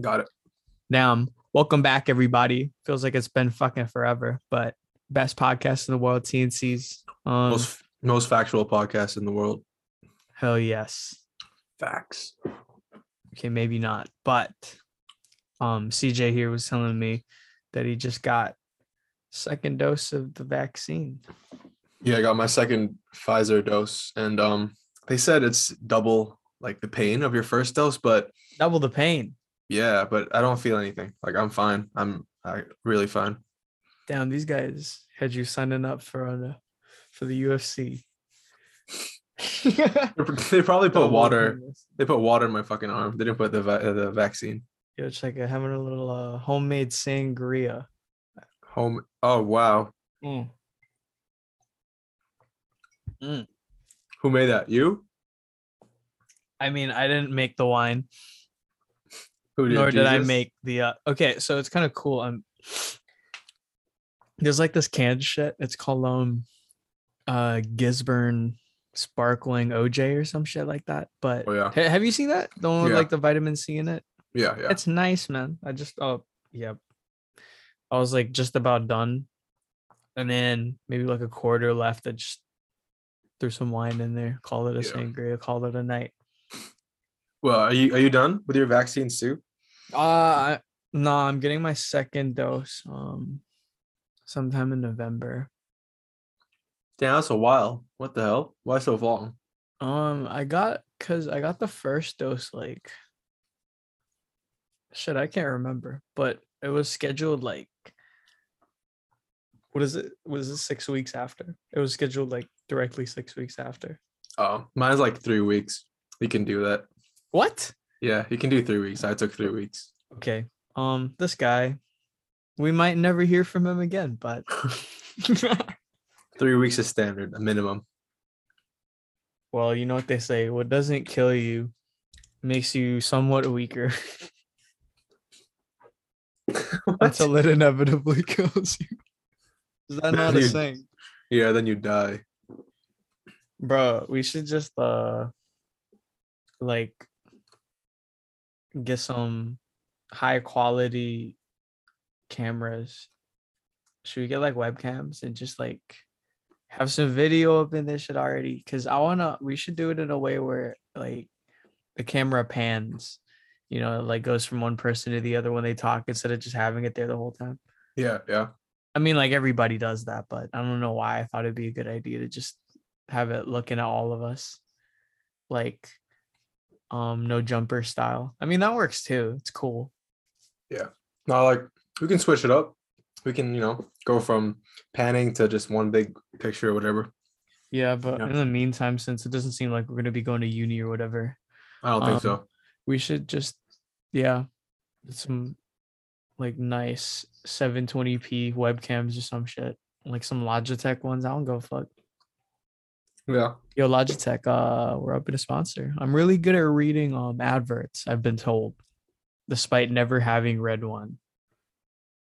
Got it. Now, welcome back, everybody. Feels like it's been fucking forever, but best podcast in the world, TNC's. Um, Most most factual podcast in the world. hell yes. Facts. Okay, maybe not, but um, CJ here was telling me that he just got second dose of the vaccine. Yeah, I got my second Pfizer dose, and um, they said it's double like the pain of your first dose, but Double the pain. Yeah, but I don't feel anything. Like I'm fine. I'm I really fine. Damn, these guys had you signing up for the for the UFC. They probably put Double water. They put water in my fucking arm. They didn't put the va- the vaccine. Yo, it's like uh, having a little uh, homemade sangria. Home. Oh wow. Mm. Who made that? You? I mean, I didn't make the wine, Who did? nor did I make the. Uh, okay, so it's kind of cool. I'm there's like this canned shit. It's called um, uh, Gisburn sparkling OJ or some shit like that. But Oh yeah. ha- have you seen that? The one with Yeah. like the vitamin C in it. Yeah. Yeah. It's nice, man. I just oh yeah. I was like just about done. And then maybe like a quarter left. I just threw some wine in there, call it a Yeah. sangria, call it a night. Well, are you are you done with your vaccine too? Uh no, I'm getting my second dose um sometime in November. Damn, that's a while. What the hell? Why so long? Um I got cuz I got the first dose like shit, I can't remember, but it was scheduled like what is it? Was it 6 weeks after? It was scheduled like directly 6 weeks after. Oh, mine's like three weeks. We can do that. What? Yeah, you can do three weeks. I took three weeks. Okay. Um this guy we might never hear from him again, but Three weeks is standard, a minimum. Well, you know what they say, what doesn't kill you makes you somewhat weaker until it inevitably kills you. Is that not a You- saying? Yeah, then you die. Bro, we should just uh like get some high quality cameras. Should we get like webcams and just like have some video up in this shit already? Cause I wanna we should do it in a way where like the camera pans, you know, like goes from one person to the other when they talk instead of just having it there the whole time. Yeah, yeah. I mean, like everybody does that, but I don't know why I thought it'd be a good idea to just have it looking at all of us, like, um, no jumper style. I mean, that works too. It's cool. Yeah. No, like we can switch it up. We can, you know, go from panning to just one big picture or whatever. Yeah, but Yeah. in the meantime, since it doesn't seem like we're gonna be going to uni or whatever, I don't think Um, so. we should just, yeah, some like nice 720p webcams or some shit, like some Logitech ones. I don't go fuck. Yeah. Yo, Logitech, uh, we're up to a sponsor. I'm really good at reading um adverts, I've been told, despite never having read one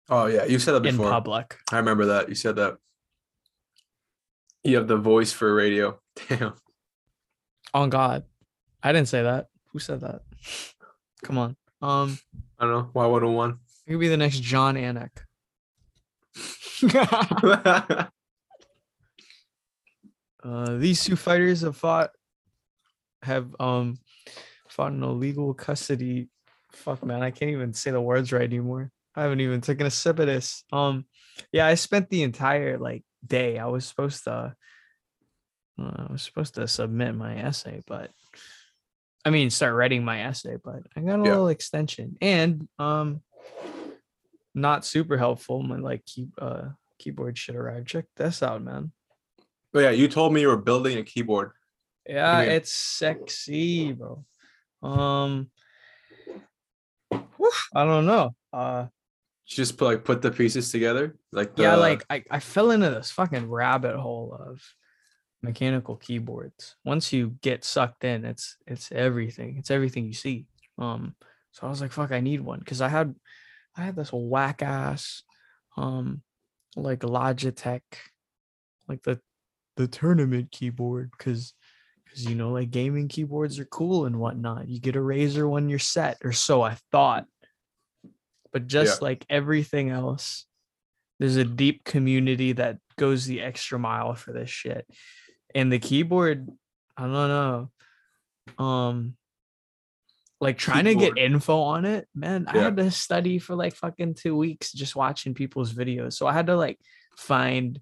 Oh yeah, you said that before. in public. I remember that. You said that. You have the voice for radio. Damn. On God. I didn't say that. Who said that? Come on. Um, I don't know. Why one on one? you could be the next Jon Anik. uh these two fighters have fought have um fought in illegal custody. Fuck man, I can't even say the words right anymore. I haven't even taken a sip of this. Um yeah, I spent the entire like day. I was supposed to uh, I was supposed to submit my essay, but I mean start writing my essay, but I got a Yeah. little extension and um not super helpful. My like key uh keyboard should arrive. Check this out, man. But yeah, you told me you were building a keyboard. Yeah, it's sexy, bro. Um, whew, I don't know. Uh, just put like put the pieces together. Like yeah, like I, I fell into this fucking rabbit hole of mechanical keyboards. Once you get sucked in, it's it's everything. It's everything you see. Um, so I was like, fuck, I need one because I had I had this whack ass, um, like Logitech, like the the tournament keyboard because because you know like gaming keyboards are cool and whatnot. You get a Razer when you're set, or so I thought. but just like everything else, there's a deep community that goes the extra mile for this shit. And the keyboard, I don't know. Um like trying to get info on it, man. I had to study for like fucking two weeks just watching people's videos. So I had to like find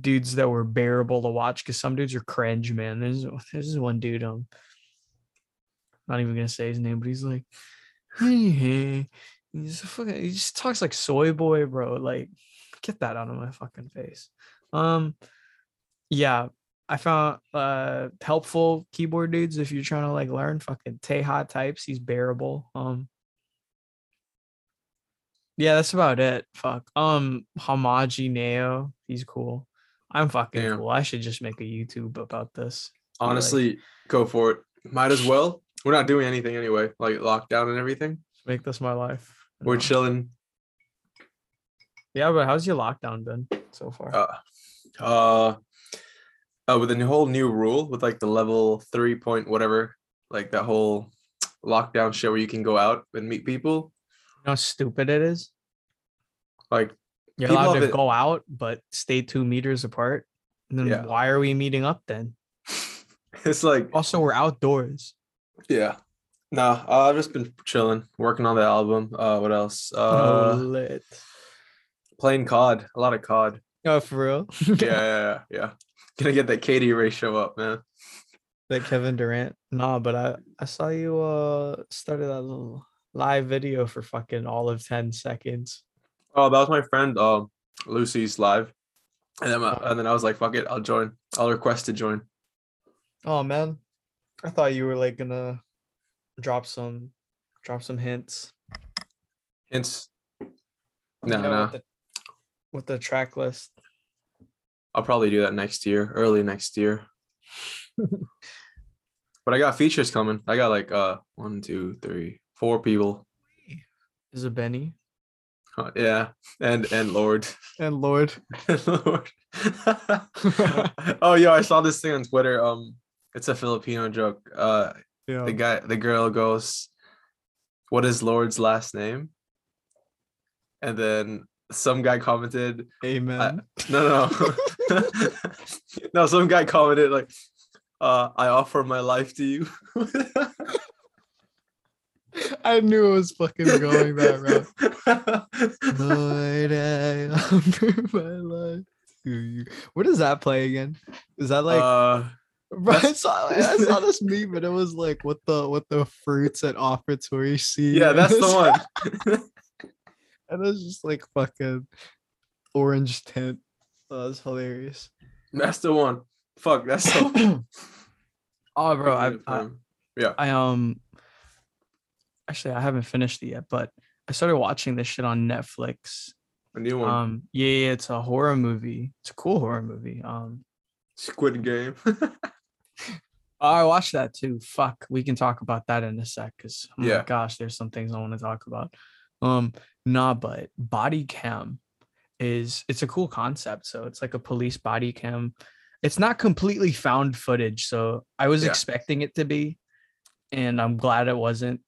dudes that were bearable to watch because some dudes are cringe, man. There's this one dude, um, not even gonna say his name, but he's like, hey, hey. He's fucking, he just talks like soy boy, bro. Like, get that out of my fucking face. Um, yeah, I found uh helpful keyboard dudes if you're trying to like learn fucking Taeha Types. He's bearable. Um, yeah, that's about it. Fuck. Um, Hamaji Neo, he's cool. I'm fucking Damn. cool. I should just make a YouTube about this. Be like- Honestly, go for it. Might as well. We're not doing anything anyway, like lockdown and everything. make this my life. We're chilling. Yeah, but how's your lockdown been so far? Uh, uh, uh, with the whole new rule with like the level three point whatever, like that whole lockdown shit where you can go out and meet people. you know how stupid it is? Like, You're People allowed to it- go out, but stay two meters apart. And then Yeah. why are we meeting up then? it's like, Also, we're outdoors. yeah. Nah, uh, I've just been chilling, working on the album. Uh, what else? oh, Uh, lit. playing COD, a lot of COD. Oh, for real? Yeah, yeah, yeah, yeah. Gonna get that KD ratio up, man. That Kevin Durant. Nah, but I I saw you uh started that little live video for fucking all of 10 seconds. Oh, that was my friend, um, Lucy's live, and then my, and then I was like, "Fuck it, I'll join. I'll request to join." Oh man. I thought you were like gonna drop some drop some hints. Hints. you No, know, no. With the, with the track list. I'll probably do that next year, early next year. but I got features coming. I got like uh one, two, three, four people. Is it Benny? Yeah, and and Lord, And Lord. Lord. oh, yo, I saw this thing on Twitter. Um, it's a Filipino joke. Uh, Yeah. the guy, the girl goes, "What is Lord's last name?" And then some guy commented, Amen. No, no, no. no, some guy commented like, uh, I offer my life to you. I knew it was fucking going that route. Lord, I offer my life to you. Where does that play again? Is that like uh, Bro, I saw I saw this meme, but it was like what the what the fruits at offertory see. yeah, that's the one. And it was just like fucking orange tint. Oh, that's hilarious. That's the one. Fuck, that's so. oh, bro, I, I yeah. I um actually I haven't finished it yet, but I started watching this shit on Netflix. a new one. Um, yeah, yeah, it's a horror movie. It's a cool horror movie. Um, Squid Game. I watched that too. Fuck, we can talk about that in a sec. Cause oh Yeah. my gosh, there's some things I want to talk about. Um, nah, but body cam is it's a cool concept. So it's like a police body cam. It's not completely found footage, so I was Yeah. expecting it to be, and I'm glad it wasn't.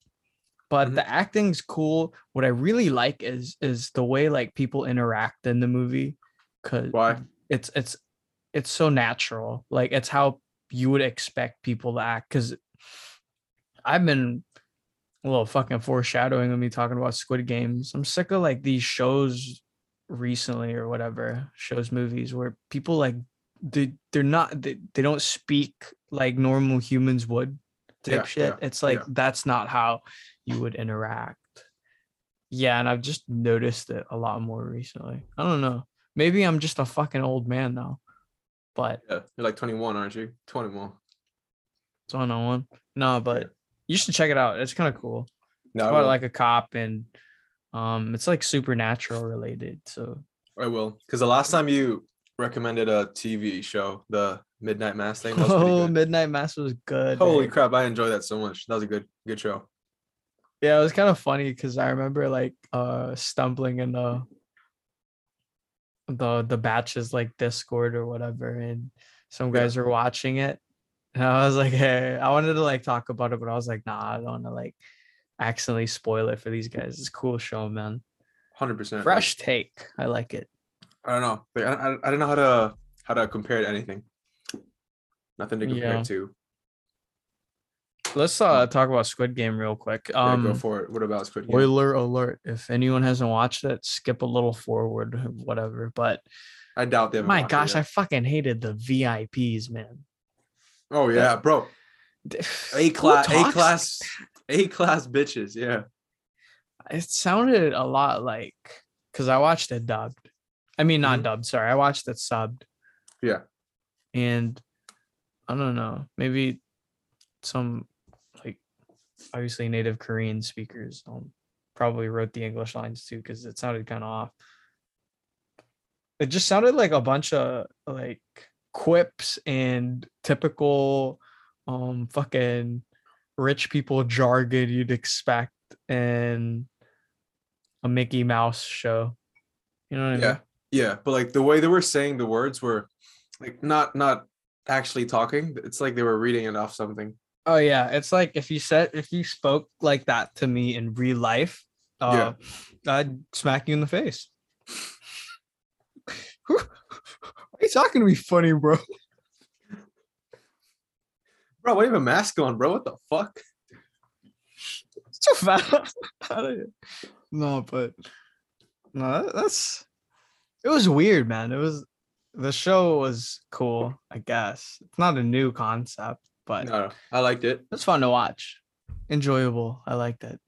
But Mhm. the acting's cool. What I really like is is the way like people interact in the movie. Cause Why? it's it's it's so natural like it's how you would expect people to act because i've been a little fucking foreshadowing of me talking about squid games i'm sick of like these shows recently or whatever shows movies where people like they, they're not they, they don't speak like normal humans would type Yeah, shit yeah, it's like yeah. that's not how you would interact yeah and i've just noticed it a lot more recently i don't know maybe i'm just a fucking old man now but Yeah, you're like 21, aren't you? 21. it's on one no but you should check it out it's kind of cool No, it's about like a cop and um it's like supernatural related so I will. Because the last time you recommended a TV show, the Midnight Mass thing, that was pretty oh midnight mass was good Holy eh? crap, I enjoyed that so much. That was a good, good show. Yeah it was kind of funny because i remember like uh stumbling in the the the batches like discord or whatever and some guys were watching it and i was like hey i wanted to like talk about it but i was like nah i don't want to like accidentally spoil it for these guys. It's a cool show, man. Hundred percent. Fresh take. I like it. I don't know. Like, I, I I don't know how to how to compare it to anything. Nothing to compare Yeah. it to. Let's uh talk about Squid Game real quick. Yeah, Um go for it. What about Squid Game? spoiler alert. If anyone hasn't watched it, skip a little forward, whatever. But I doubt they. my gosh, I fucking hated the VIPs, man. Oh yeah, bro. A class, A class, A class bitches. Yeah. It sounded a lot like because I watched it dubbed. I mean, not Mhm. dubbed. Sorry, I watched it subbed. Yeah. And I don't know, maybe some obviously native Korean speakers um probably wrote the English lines too because it sounded kind of off. It just sounded like a bunch of like quips and typical um fucking rich people jargon you'd expect in a Mickey Mouse show. You know what I Yeah. mean? Yeah. Yeah. But like the way they were saying the words were like not not actually talking. It's like they were reading it off something. Oh yeah, it's like if you said if you spoke like that to me in real life, uh, I'd smack you in the face. Why are you talking to me funny, bro? Bro, why do you have a mask on, bro? What the fuck? So fast. no, but no, that's it was weird, man. It was the show was cool, I guess. It's not a new concept, but No, no, I liked it. it's fun to watch. Enjoyable. I liked it.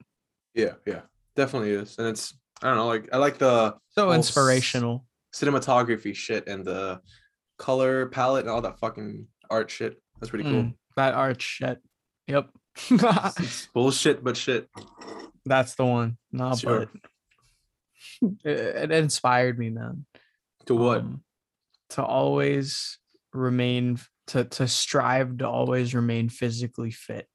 Yeah, yeah, definitely is. And it's I don't know, like I like the So inspirational. cinematography shit and the color palette and all that fucking art shit. That's pretty cool. Mm, that art shit. Yep. It's- It's bullshit, but shit. That's the one. No, Sure. but it, it inspired me, man. To what? um, to always remain to to strive to always remain physically fit.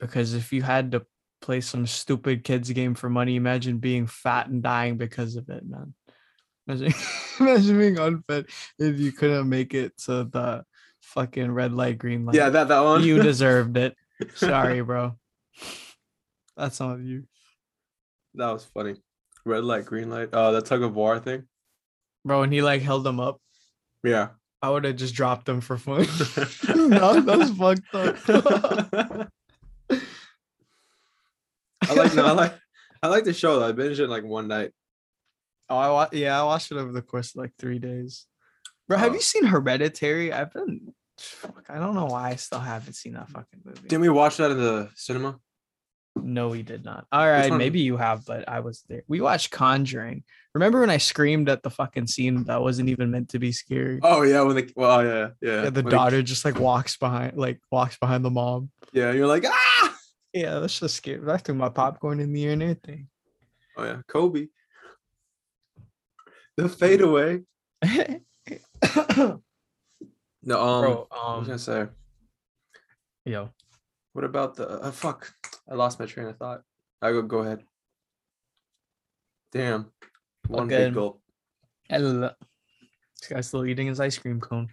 Because if you had to play some stupid kids game for money, imagine being fat and dying because of it, man. Imagine, imagine being unfit if you couldn't make it to the fucking red light, green light. yeah, that that one. you deserved it. Sorry, bro. That's on you. that was funny. Red light, green light. Uh, the tug of war thing. Bro, and he like held them up. Yeah. I would have just dropped them for fun. no, that's fucked up. I like no, I like I like the show. though. I binged it like one night. Oh, I wa- yeah, I watched it over the course of like three days. Bro, have Oh. you seen Hereditary? I've been. Fuck, I don't know why I still haven't seen that fucking movie. Didn't we watch that in the cinema? No, we did not. All right, maybe you have, but I was there. We watched Conjuring. Remember when I screamed at the fucking scene that wasn't even meant to be scary? Oh yeah, when the well yeah yeah yeah, the when daughter just like walks behind, like walks behind the mom. yeah, you're like ah. Yeah, that's just scary. I threw my popcorn in the air and everything. Oh yeah, Kobe. The fadeaway. No, um, Bro, I was um, gonna say, yo, what about the uh, fuck? I lost my train of thought. I go go ahead. Damn, one Okay. big gulp. hello. This guy's still eating his ice cream cone.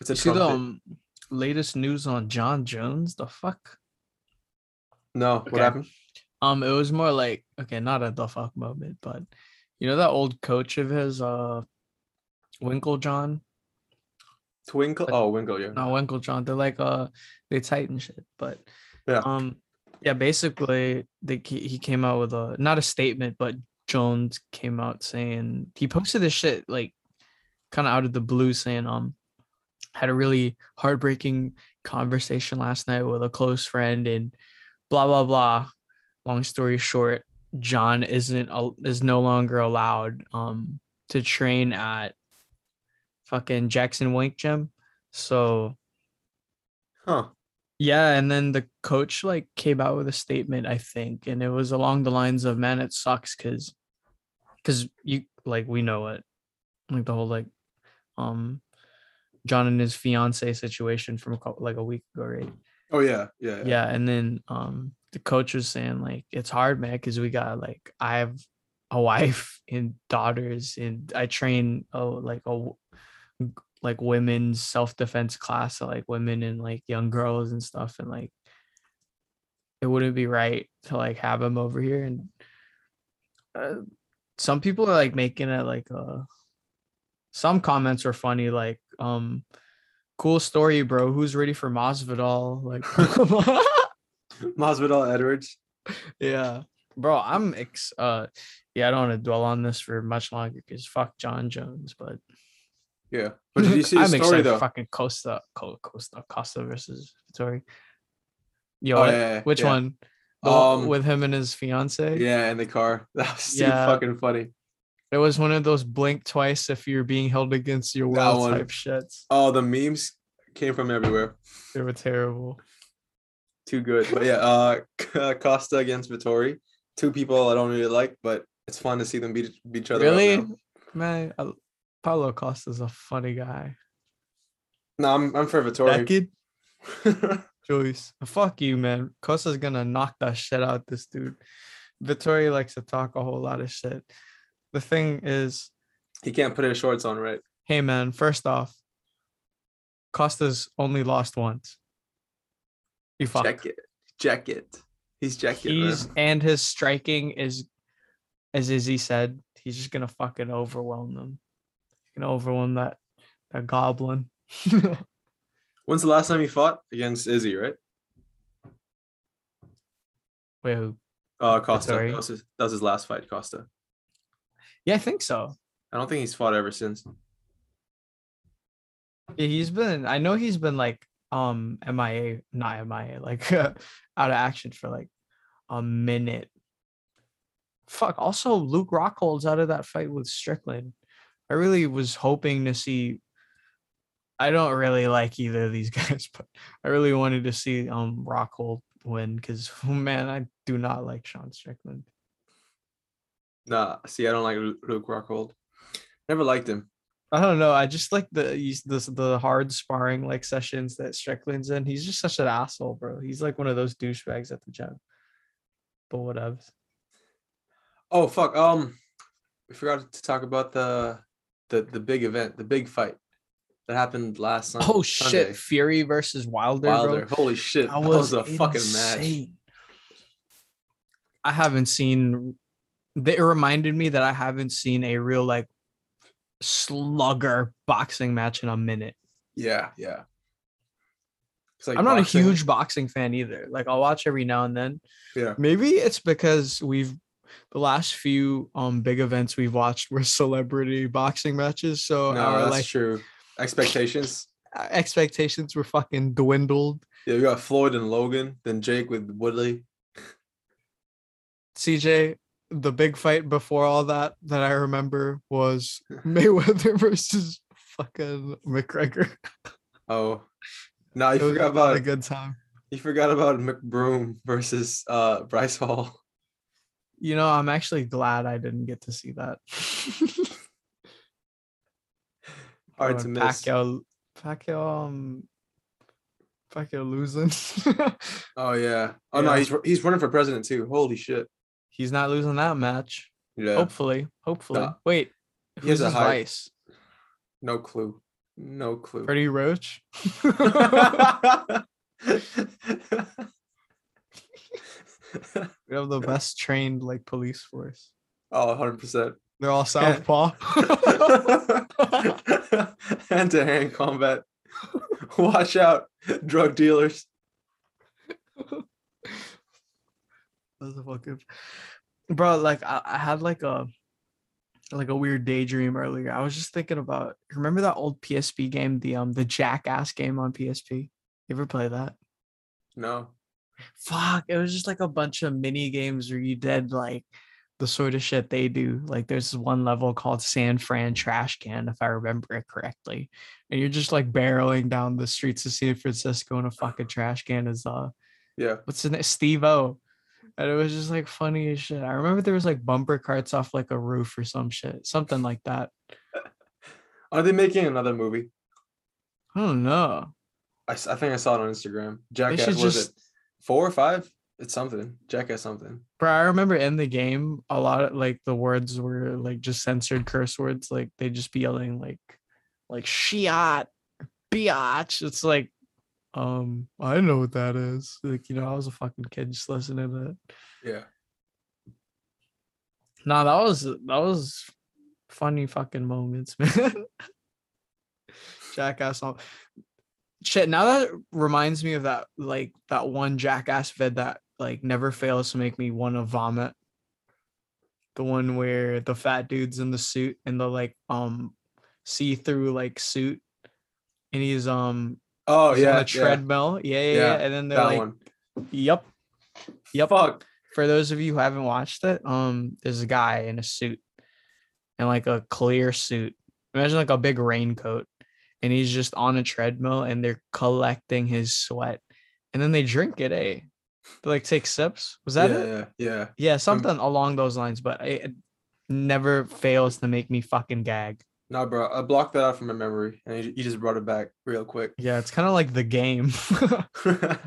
It's a You see the trumpet. um, latest news on Jon Jones? The fuck? no, what okay. happened? Um, it was more like okay, not a the fuck moment, but you know that old coach of his, uh, Winkeljohn. Twinkle. But- Oh, Winkle. Yeah. No, Winkeljohn. They're like uh, they tighten shit, but Yeah. um, yeah, basically they he came out with a not a statement, but Jones came out saying he posted this shit like kind of out of the blue, saying um had a really heartbreaking conversation last night with a close friend and blah blah blah. Long story short, Jon isn't is no longer allowed um to train at fucking Jackson Wink Gym. So Huh. yeah, and then the coach like came out with a statement, I think, and it was along the lines of, "Man, it sucks because, because you like we know it, like the whole like, um, Jon and his fiance situation from a couple, like a week ago, right? Oh yeah. Yeah. Yeah. Yeah, and then um, the coach was saying like it's hard, man, because we got like I have a wife and daughters, and I train oh like a like women's self defense class, like women and like young girls and stuff, and like it wouldn't be right to like have him over here and uh, some people are like making it like uh some comments are funny like um cool story bro. Who's ready for Masvidal? Like Masvidal Edwards. yeah. Bro i'm ex uh yeah i don't want to dwell on this for much longer because fuck jon jones but Yeah. But did you see the i'm story excited though? for fucking costa costa costa versus Vettori. yo Oh, yeah, which yeah. one The Um, with him and his fiance Yeah, in the car. That was too Yeah. fucking funny. it was one of those blink twice if you're being held against your will type shits Oh, the memes came from everywhere. they were terrible Too good. But yeah, uh Costa against Vettori. Two people I don't really like, but it's fun to see them beat, beat each other. really man I, paulo costa's a funny guy No, I'm I'm for Vettori. kid Joyce, fuck you, man. Costa's gonna knock that shit out this dude. Vettori likes to talk a whole lot of shit. The thing is, he can't put his shorts on, right? hey man, first off, Costa's only lost once. You fuck. Check it. Check it. He's check it. man. He's and his striking is as Izzy said, he's just gonna fucking overwhelm them. Gonna overwhelm that that goblin. When's the last time he fought against Izzy, right? Wait, who? Uh Costa. That was, his, that was his last fight, Costa. Yeah, I think so. I don't think he's fought ever since. Yeah, he's been I know he's been like um MIA, not MIA, like out of action for like a minute. Fuck. Also, Luke Rockhold's out of that fight with Strickland. I really was hoping to see. I don't really like either of these guys, but I really wanted to see um Rockhold win because man, I do not like Sean Strickland. Nah, see, I don't like Luke Rockhold. Never liked him. I don't know. I just like the the the hard sparring like sessions that Strickland's in. He's just such an asshole, bro. He's like one of those douchebags at the gym. But whatever. Oh fuck. Um, we forgot to talk about the the the big event, the big fight that happened last Sun- Oh Sunday. shit! Fury versus Wilder. Wilder. Bro. Holy shit. That That was, was, a fucking match. I haven't seen. It reminded me that I haven't seen a real like slugger boxing match in a minute. Yeah, yeah. Like I'm not boxing- a huge boxing fan either. Like I'll watch every now and then. Yeah. Maybe it's because we've the last few um big events we've watched were celebrity boxing matches. So No, our that's like true. Expectations. expectations were fucking dwindled. Yeah, we got Floyd and Logan, then Jake with Woodley. CJ, the big fight before all that that I remember was Mayweather versus fucking McGregor. Oh, no, you It forgot not a good time. you forgot about McBroom versus uh Bryce Hall. You know, I'm actually glad I didn't get to see that. Hard to miss. Pacquiao, Pacquiao, um, Pacquiao losing. Oh yeah. Oh no, he's he's running for president too. Holy shit. He's not losing that match. Yeah. Hopefully, hopefully. Nah. Wait, He has who's a his high- vice? No clue. No clue. Freddie Roach. We have the best trained like police force. oh, 100%. They're all southpaw. Hand to hand combat. Watch out, drug dealers. That's a fucking bro. Like I, I had like a like a weird daydream earlier. I was just thinking about remember that old PSP game, the um the Jackass game on PSP. You ever play that? No. Fuck, it was just like a bunch of mini games where you did like the sort of shit they do. Like there's one level called San Fran Trash Can, if I remember it correctly. And you're just like barreling down the streets of San Francisco in a fucking trash can as uh Yeah. what's his name? Steve O. And it was just like funny as shit. I remember there was like bumper carts off like a roof or some shit, something like that. Are they making another movie? I don't know. I, I think I saw it on Instagram. Jackass was just- it four or five? It's something. Jackass something. But I remember in the game, a lot of like the words were like just censored curse words. Like they just be yelling like, like shiat, biatch. It's like Um, I know what that is. Like, you know, I was a fucking kid just listening to it. Yeah. Nah, that was that was funny fucking moments, man. Jackass. Shit, now that reminds me of that like that one jackass vid that like never fails to make me want to vomit. The one where the fat dude's in the suit and the like um see-through like suit and he's um Oh he's yeah. on a treadmill. Yeah, yeah, yeah. Yeah, And then they're That like, one. Yep. Yep. Fuck. For those of you who haven't watched it, um, there's a guy in a suit and like a clear suit. Imagine like a big raincoat, and he's just on a treadmill and they're collecting his sweat. And then they drink it, eh? They like take sips. Was that yeah, it? yeah, yeah. Yeah, something along those lines, but it never fails to make me fucking gag. nah bro. I blocked that out from my memory, and you, just brought it back real quick. Yeah, it's kind of like the game.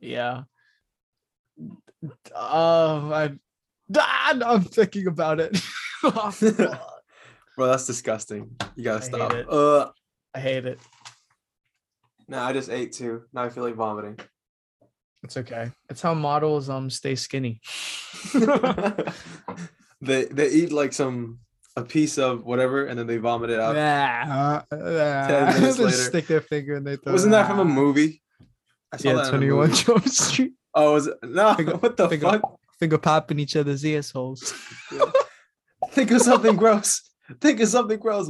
yeah. Oh, I, ah, I'm thinking about it. Bro, that's disgusting. You gotta I hate stop. it. Uh, I hate it. nah, I just ate too. Now I feel like vomiting. It's okay. It's how models um stay skinny. they they eat like some a piece of whatever, and then they vomit it out. Yeah. ah, minutes They later. stick their finger in their throat. Wasn't that from a movie? I saw Yeah, that in 21 movie. Jump Street. Oh, was it? No, Finger- what the finger- fuck? Finger popping each other's ears holes. Think of something gross. Think of something gross.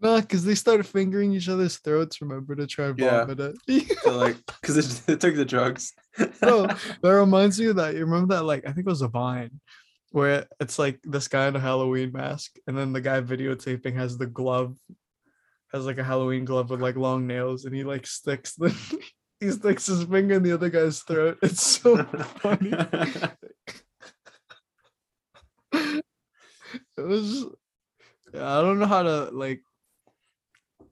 No, because they started fingering each other's throats. Remember to try and Yeah. vomit it. So like, because it, it took the drugs. Bro, that reminds me of that. You remember that? Like, I think it was a Vine where it's like this guy in a Halloween mask, and then the guy videotaping has the glove, has like a Halloween glove with like long nails, and he like sticks the he sticks his finger in the other guy's throat. It's so funny. Was I don't know how to like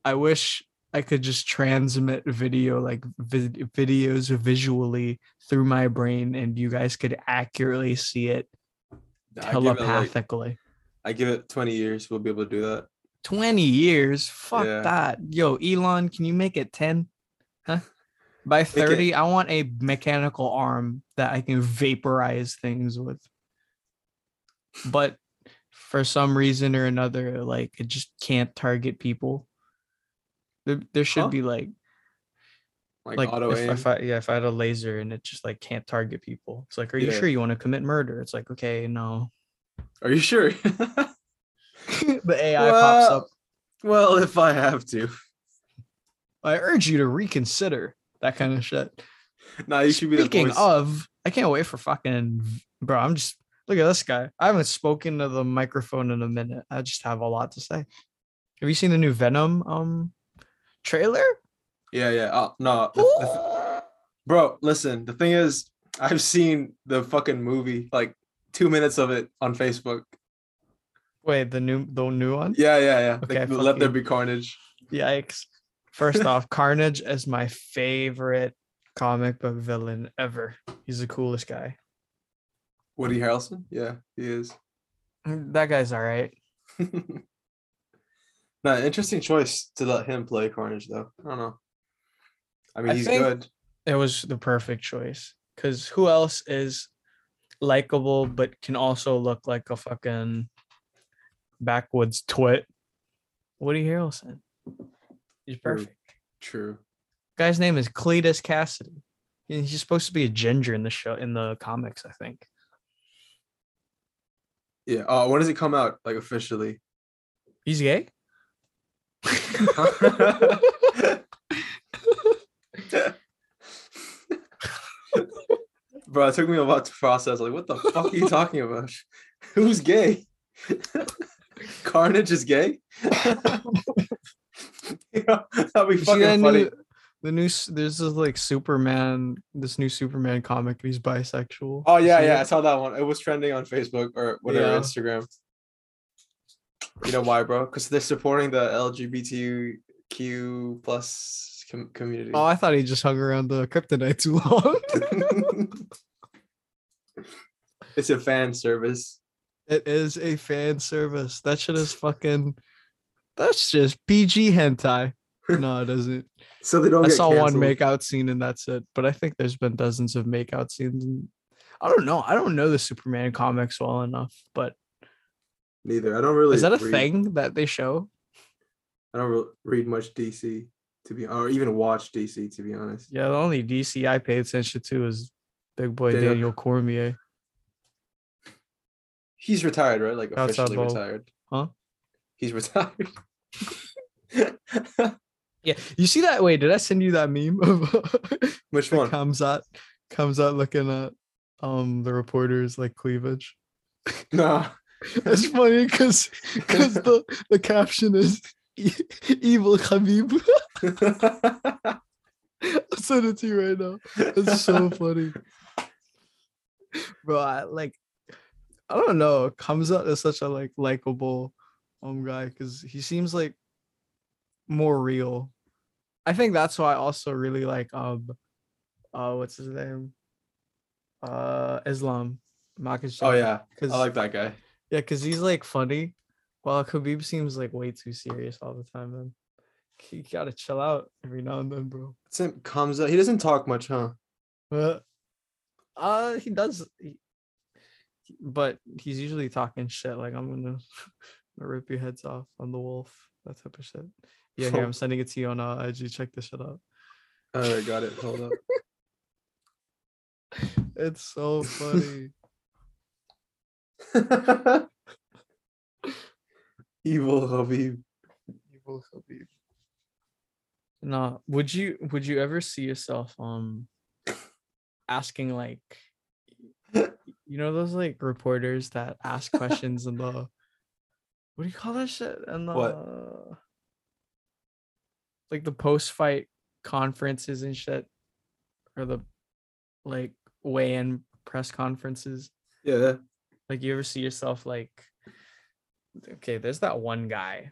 I wish I could just transmit video like vid- videos visually through my brain and you guys could accurately see it I give it, like, telepathically. I give it 20 years. We'll be able to do that. 20 years. Fuck Yeah. that. Yo, Elon, can you make it 10? Huh? By it- 30, I want a mechanical arm that I can vaporize things with. But for some reason or another, like it just can't target people. There, there should Huh? be like Like, like auto if, if I yeah, if I had a laser and it just like can't target people. It's like, are you Yeah. sure you want to commit murder? It's like, okay, no. Are you sure? the AI pops up. well, if I have to. I urge you to reconsider that kind of shit. Nah, you should be the Speaking of, I can't wait for fucking bro. I'm just look at this guy. I haven't spoken to the microphone in a minute. I just have a lot to say. Have you seen the new Venom um trailer? Yeah, yeah. Oh, no. the- the th- bro, listen. The thing is, I've seen the fucking movie, like two minutes of it on Facebook. Wait, the new the new one? Yeah, yeah, yeah. Okay, fuck let there be carnage. Yikes. First off, Carnage is my favorite comic book villain ever. He's the coolest guy. Woody Harrelson? Yeah, he is. Mm, That guy's all right. nah, interesting choice to let him play Carnage, though. I don't know. I mean, I he's good. It was the perfect choice. Cause who else is likable but can also look like a fucking backwoods twit? Woody Harrelson. He's perfect. True. Guy's name is Cletus Kasady. He's supposed to be a ginger in the show in the comics, I think. Yeah. Oh, when does it come out? Like officially? He's gay. Bro, it took me a while to process. Like, what the fuck are you talking about? Who's gay? Carnage is gay? Yeah, That'd be fucking funny. new- the new there's this like Superman, this new Superman comic. and He's bisexual. Oh yeah, see yeah, I saw that one. It was trending on Facebook or whatever Yeah. Instagram. You know why, bro? Because they're supporting the LGBTQ plus com- community. Oh, I thought he just hung around the kryptonite too long. it's a fan service. it is a fan service. That shit is fucking. That's just PG hentai. No, it doesn't. so they don't. I get saw one canceled. makeout scene and that's it. But I think there's been dozens of makeout scenes. And I don't know. I don't know the Superman comics well enough, but Neither. I don't really. is that a read- thing that they show? I don't re- read much DC to be, or even watch DC to be honest. Yeah, the only DC I pay attention to is Big Boy Daniel- Daniel Cormier. He's retired, right? Like officially retired. Huh? He's retired. Yeah, you see that? Wait, did I send you that meme of Which one? comes out comes out looking at um the reporters like cleavage? No. It's funny because because the the caption is "E- evil Khabib. I'll send it to you right now. It's so funny, bro. I like. I don't know. Comes out is such a like likable um guy because he seems like more real. I think that's why I also really like um uh what's his name uh Islam Makhachev. oh yeah, because I like that guy. yeah, because he's like funny, while Khabib seems like way too serious all the time. Man, you gotta chill out every now and then, bro. Sim comes up. He doesn't talk much, huh? But uh, he does, he- but he's usually talking shit. Like I'm gonna, gonna rip your heads off on the wolf, that type of shit. Yeah, here I'm sending it to you on uh, IG. Check this shit out. All right, got it. Hold up. It's so funny. Evil Khabib. Evil Khabib. Nah, would you would you ever see yourself um asking like you know those like reporters that ask questions in the what do you call that shit? And the What? Like the post fight conferences and shit or the like weigh-in press conferences. Yeah. Like you ever see yourself like okay, there's that one guy.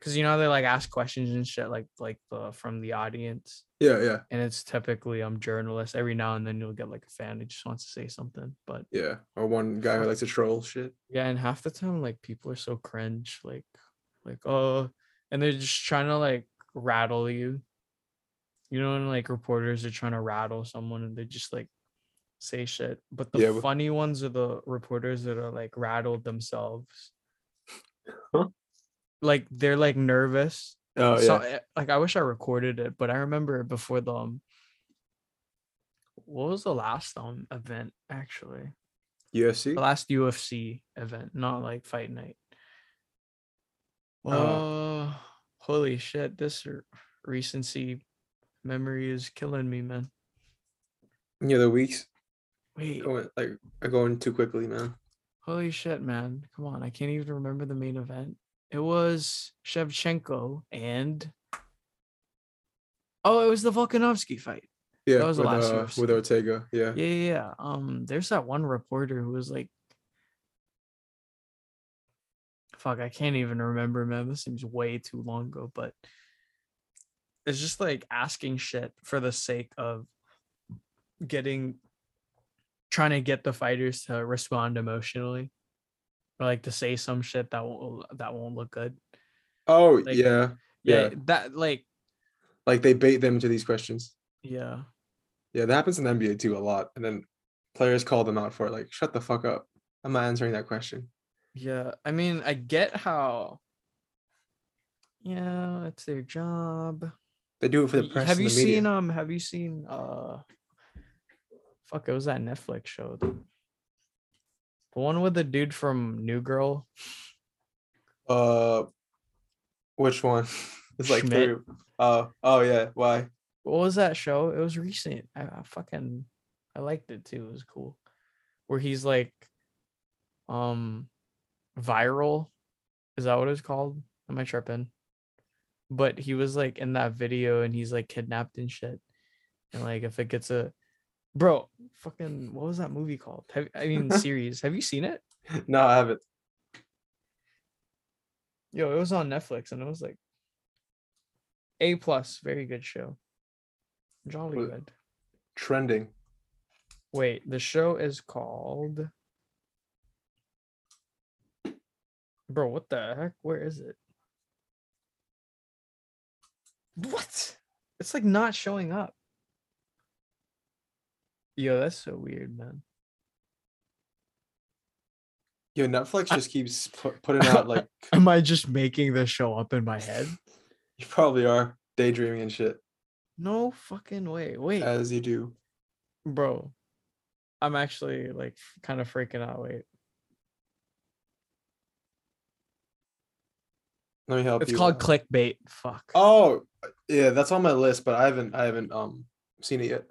Cause you know they like ask questions and shit like like the from the audience. Yeah, yeah, And it's typically um journalists. Every now and then you'll get like a fan who just wants to say something. But yeah. Or one guy who likes to troll shit. yeah, and half the time like people are so cringe, like like oh and they're just trying to like rattle you. You know, when like reporters are trying to rattle someone and they just like say shit. But the Yeah, but- funny ones are the reporters that are like rattled themselves. Huh? Like they're like nervous. Oh So yeah. eh, like I wish I recorded it, but I remember before the um, what was the last um event actually? UFC. The last UFC event, not like fight night. Oh. Oh, holy shit! This recency memory is killing me, man. Yeah, the weeks Wait, going like are going too quickly, man. holy shit, man! Come on, I can't even remember the main event. It was Shevchenko and oh, it was the Volkanovski fight. Yeah, that was the with, last uh, UFC. with Ortega. Yeah. Yeah, yeah, yeah. Um, there's that one reporter who was like, fuck, I can't even remember, man. This seems way too long ago, but it's just like asking shit for the sake of getting, trying to get the fighters to respond emotionally, or like to say some shit that won't that won't look good. Oh Like- yeah. Yeah, Yeah. that like Like they bait them into these questions. yeah. Yeah, that happens in NBA too a lot. And then players call them out for it, like, shut the fuck up. I'm not answering that question. Yeah, I mean, I get how. Yeah, it's their job. They do it for the press. have you the media. seen um? Have you seen uh? Fuck! It was that Netflix show. The, the one with the dude from New Girl. Uh, which one? It's like Schmidt. three. Oh, oh yeah. Why? What was that show? It was recent. I, I fucking I liked it too. It was cool. Where he's like, um, viral. Is that what it's called? Am I tripping? But he was like in that video and he's like kidnapped and shit. And like if it gets a bro, fucking what was that movie called? Have, I mean series. Have you seen it? No, I haven't. Yo, it was on Netflix and it was like A plus, very good show. Jolly good. Trending. Wait, the show is called Bro, what the heck? Where is it? What? It's like not showing up. Yo, that's so weird, man. Yo, Netflix just keeps pu- putting out like Am I just making this show up in my head? you probably are daydreaming and shit No fucking way. Wait, as you do. bro. I'm actually like kind of freaking out. Wait. Let me help It's you. called clickbait. Fuck. Oh, yeah, that's on my list, but I haven't I haven't um seen it yet.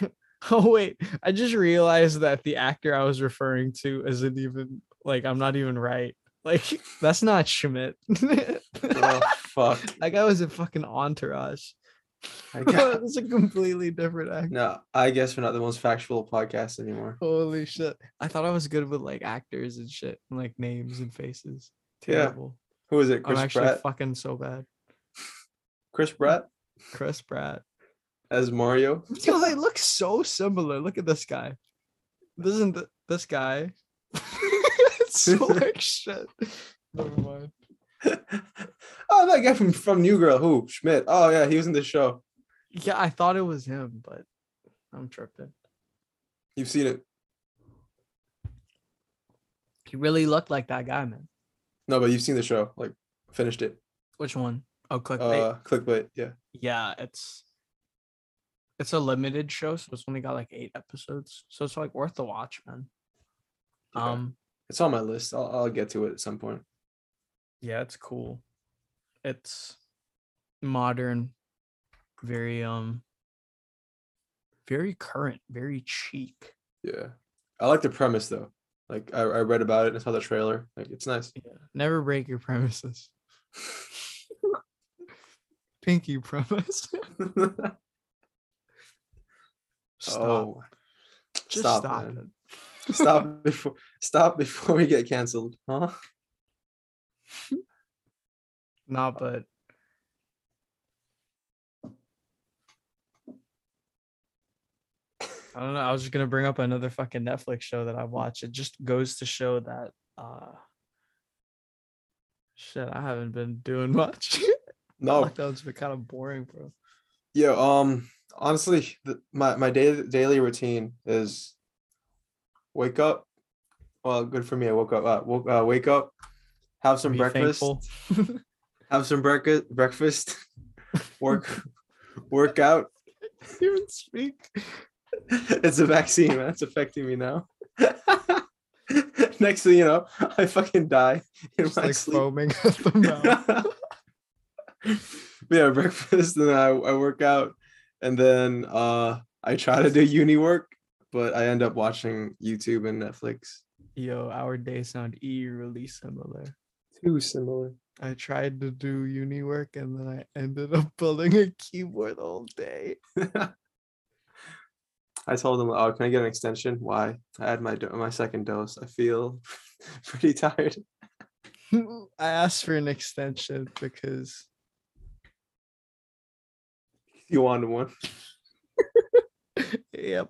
Oh wait, I just realized that the actor I was referring to isn't even like I'm not even right. Like that's not Schmidt. Oh fuck. that guy was a fucking entourage. I guess, It's a completely different actor. no, I guess we're not the most factual podcast anymore. Holy shit. I thought I was good with like actors and shit and like names and faces. Yeah. Terrible. Who is it? I'm actually Pratt? fucking so bad. Chris Pratt Chris Pratt. as Mario. Yo, they look so similar. Look at this guy. This isn't th- this guy? it's so like shit. Never mind. oh, that guy from from New Girl. Who? Schmidt. Oh yeah, he was in the show. Yeah, I thought it was him, but I'm tripping. You've seen it. He really looked like that guy, man. No, but you've seen the show. Like finished it. Which one? Oh, clickbait. Uh, clickbait. Yeah. yeah, it's it's a limited show, so it's only got like eight episodes. So it's like worth the watch, man. Yeah. Um, It's on my list. I'll, I'll get to it at some point. yeah, it's cool. It's modern, very um very current, very chic. Yeah. I like the premise though. Like I, I read about it and saw the trailer. Like it's nice. Yeah. Never break your premises. Pinky promise. Oh. stop. Oh, Just stop, stop, man. it. stop before stop before we get canceled, huh? Nah, uh, but I don't know. I was just gonna bring up another fucking Netflix show that I watched. It just goes to show that uh shit, I haven't been doing much. No, Lockdown's been kind of boring, bro. yeah. Um, honestly, the, my my day, daily routine is wake up. Well, good for me. I woke up. Uh, woke, uh, wake up, have some Be breakfast. Have some breakfast. Breakfast. Work. work out. Even speak. it's a vaccine, man. It's affecting me now. Next thing you know, I fucking die in Just my like sleep. foaming at the mouth. Yeah, breakfast, and I, I work out, and then uh I try to do uni work, but I end up watching YouTube and Netflix. Yo, our days sound eerily similar. Too similar. I tried to do uni work and then I ended up building a keyboard all day. I told them, "Oh, can I get an extension? Why? I had my do- my second dose. I feel pretty tired." I asked for an extension because You wanted one? yep.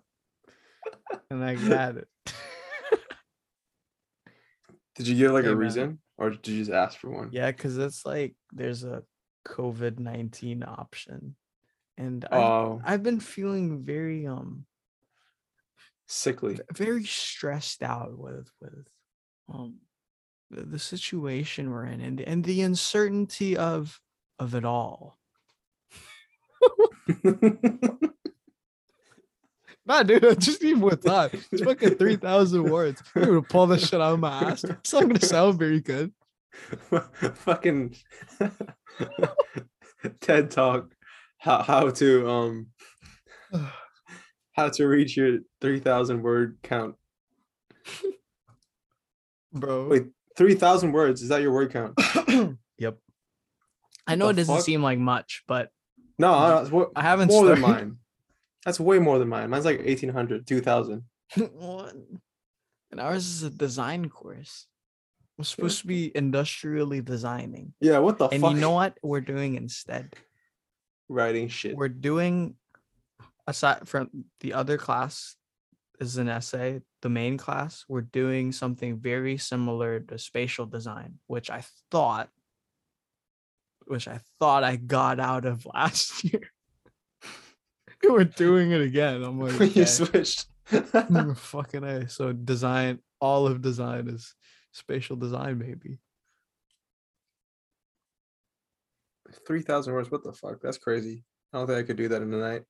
And I got it. Did you give like Hey, a man. reason, or did you just ask for one? yeah, because it's like there's a COVID nineteen option. And I've, Oh, I've been feeling very um sickly. very stressed out with with um the, the situation we're in and and the uncertainty of of it all. Nah, dude, I just need more time. It's fucking three thousand words. I'm gonna pull this shit out of my ass. It's not gonna sound very good. fucking TED Talk. How how to um how to reach your three thousand word count. Bro. Wait, three thousand words is that your word count? yep. I know the it doesn't fuck? seem like much, but No, no, it's I haven't more than mine. That's way more than mine. Mine's like 1800, 2000. What? And ours is a design course. We're supposed to be industrially designing. Yeah, what the And fuck? you know what we're doing instead? Writing shit. We're doing aside from the other class is an essay, the main class, we're doing something very similar to spatial design, which I thought which I thought I got out of last year. We're doing it again. I'm like, you okay. switched. Mm, fucking a. So design, all of design is spatial design, maybe. Three thousand words. What the fuck? That's crazy. I don't think I could do that in a night.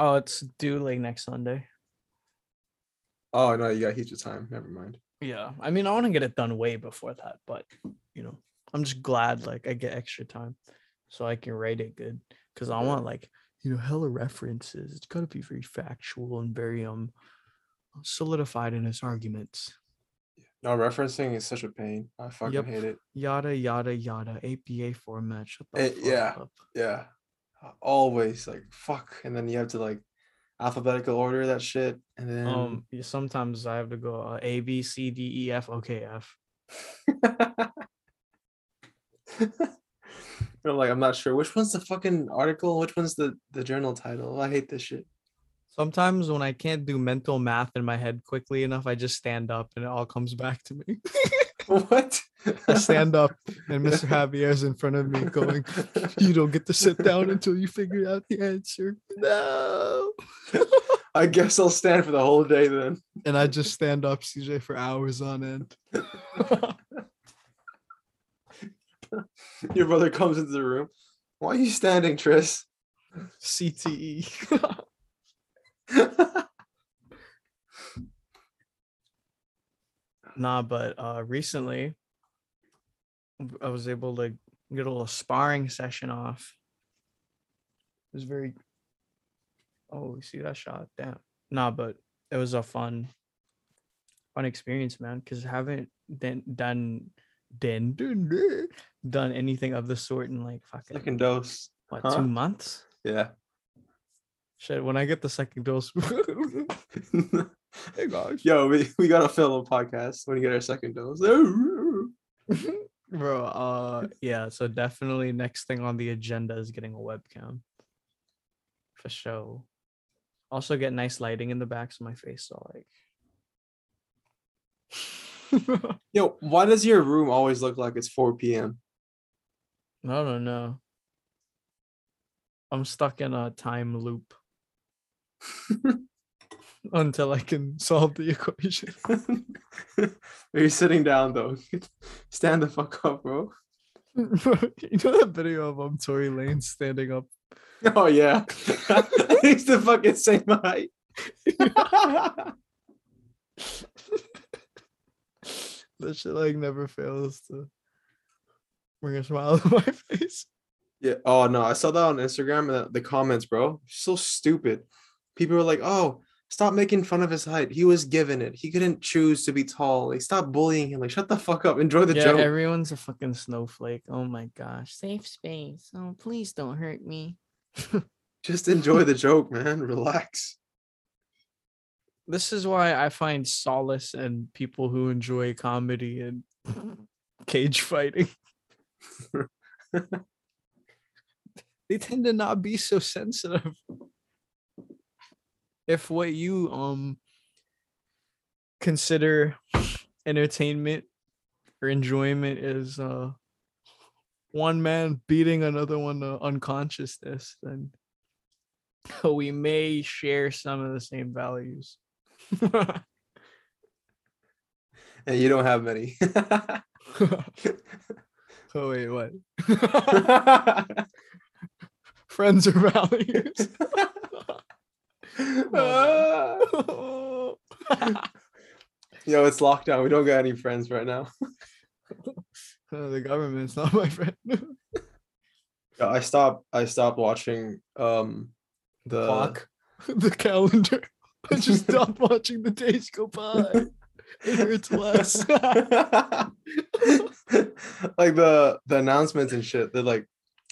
Oh, it's due like next Sunday. Oh no, you got heaps of time. Never mind. Yeah, I mean, I want to get it done way before that, but you know, I'm just glad like I get extra time, so I can write it good. Cause I want like you know hella references. It's gotta be very factual and very um solidified in its arguments. No, referencing is such a pain. I fucking Yep. hate it. Yada yada yada. APA format. Shut the Eh, fuck yeah. up. Yeah. Always like fuck. And then you have to like alphabetical order that shit. And then Um, sometimes I have to go uh, A B C D E F. Okay, F. I'm like, I'm not sure which one's the fucking article, which one's the the journal title. I hate this shit. Sometimes when I can't do mental math in my head quickly enough, I just stand up and it all comes back to me. what? I stand up and Mr. Javier's in front of me going, You don't get to sit down until you figure out the answer. No. I guess I'll stand for the whole day then. And I just stand up, CJ, for hours on end. Your brother comes into the room. Why are you standing, Tris? CTE. nah, but uh recently I was able to get a little sparring session off. It was very oh, you see that shot? Damn. Nah, but it was a fun fun experience, man, because I haven't done done done, done done anything of the sort in like fucking Second dose. what huh? two months? Yeah. Shit, when I get the second dose. hey guys. Yo, we, we gotta film a podcast when you get our second dose. Bro, uh yeah, so definitely next thing on the agenda is getting a webcam. For sure. Also get nice lighting in the back so my face so like Yo, why does your room always look like it's 4 p.m.? I don't know. I'm stuck in a time loop until I can solve the equation. Are You're sitting down though. Stand the fuck up, bro. you know that video of um Tory Lane standing up Oh yeah. He's the fucking same height. that shit like never fails to bring a smile to my face. Yeah. Oh no, I saw that on Instagram and the, the comments, bro. So stupid. People were like, "Oh, stop making fun of his height. He was given it. He couldn't choose to be tall. Like, stop bullying him. Like, shut the fuck up. Enjoy the yeah, joke. everyone's a fucking snowflake. Oh my gosh. Safe space. Oh, please don't hurt me. Just enjoy the joke, man. Relax. This is why I find solace in people who enjoy comedy and cage fighting. they tend to not be so sensitive. If what you um consider entertainment or enjoyment is uh one man beating another one to unconsciousness, then we may share some of the same values. And you don't have many. oh wait, what? Friends or values? Yo, it's lockdown. We don't got any friends right now. Uh, the government's not my friend. Yeah, I stopped. I stopped watching um the Clock, the calendar. I just stopped watching the days go by. It hurts less. like the the announcements and shit. They're like,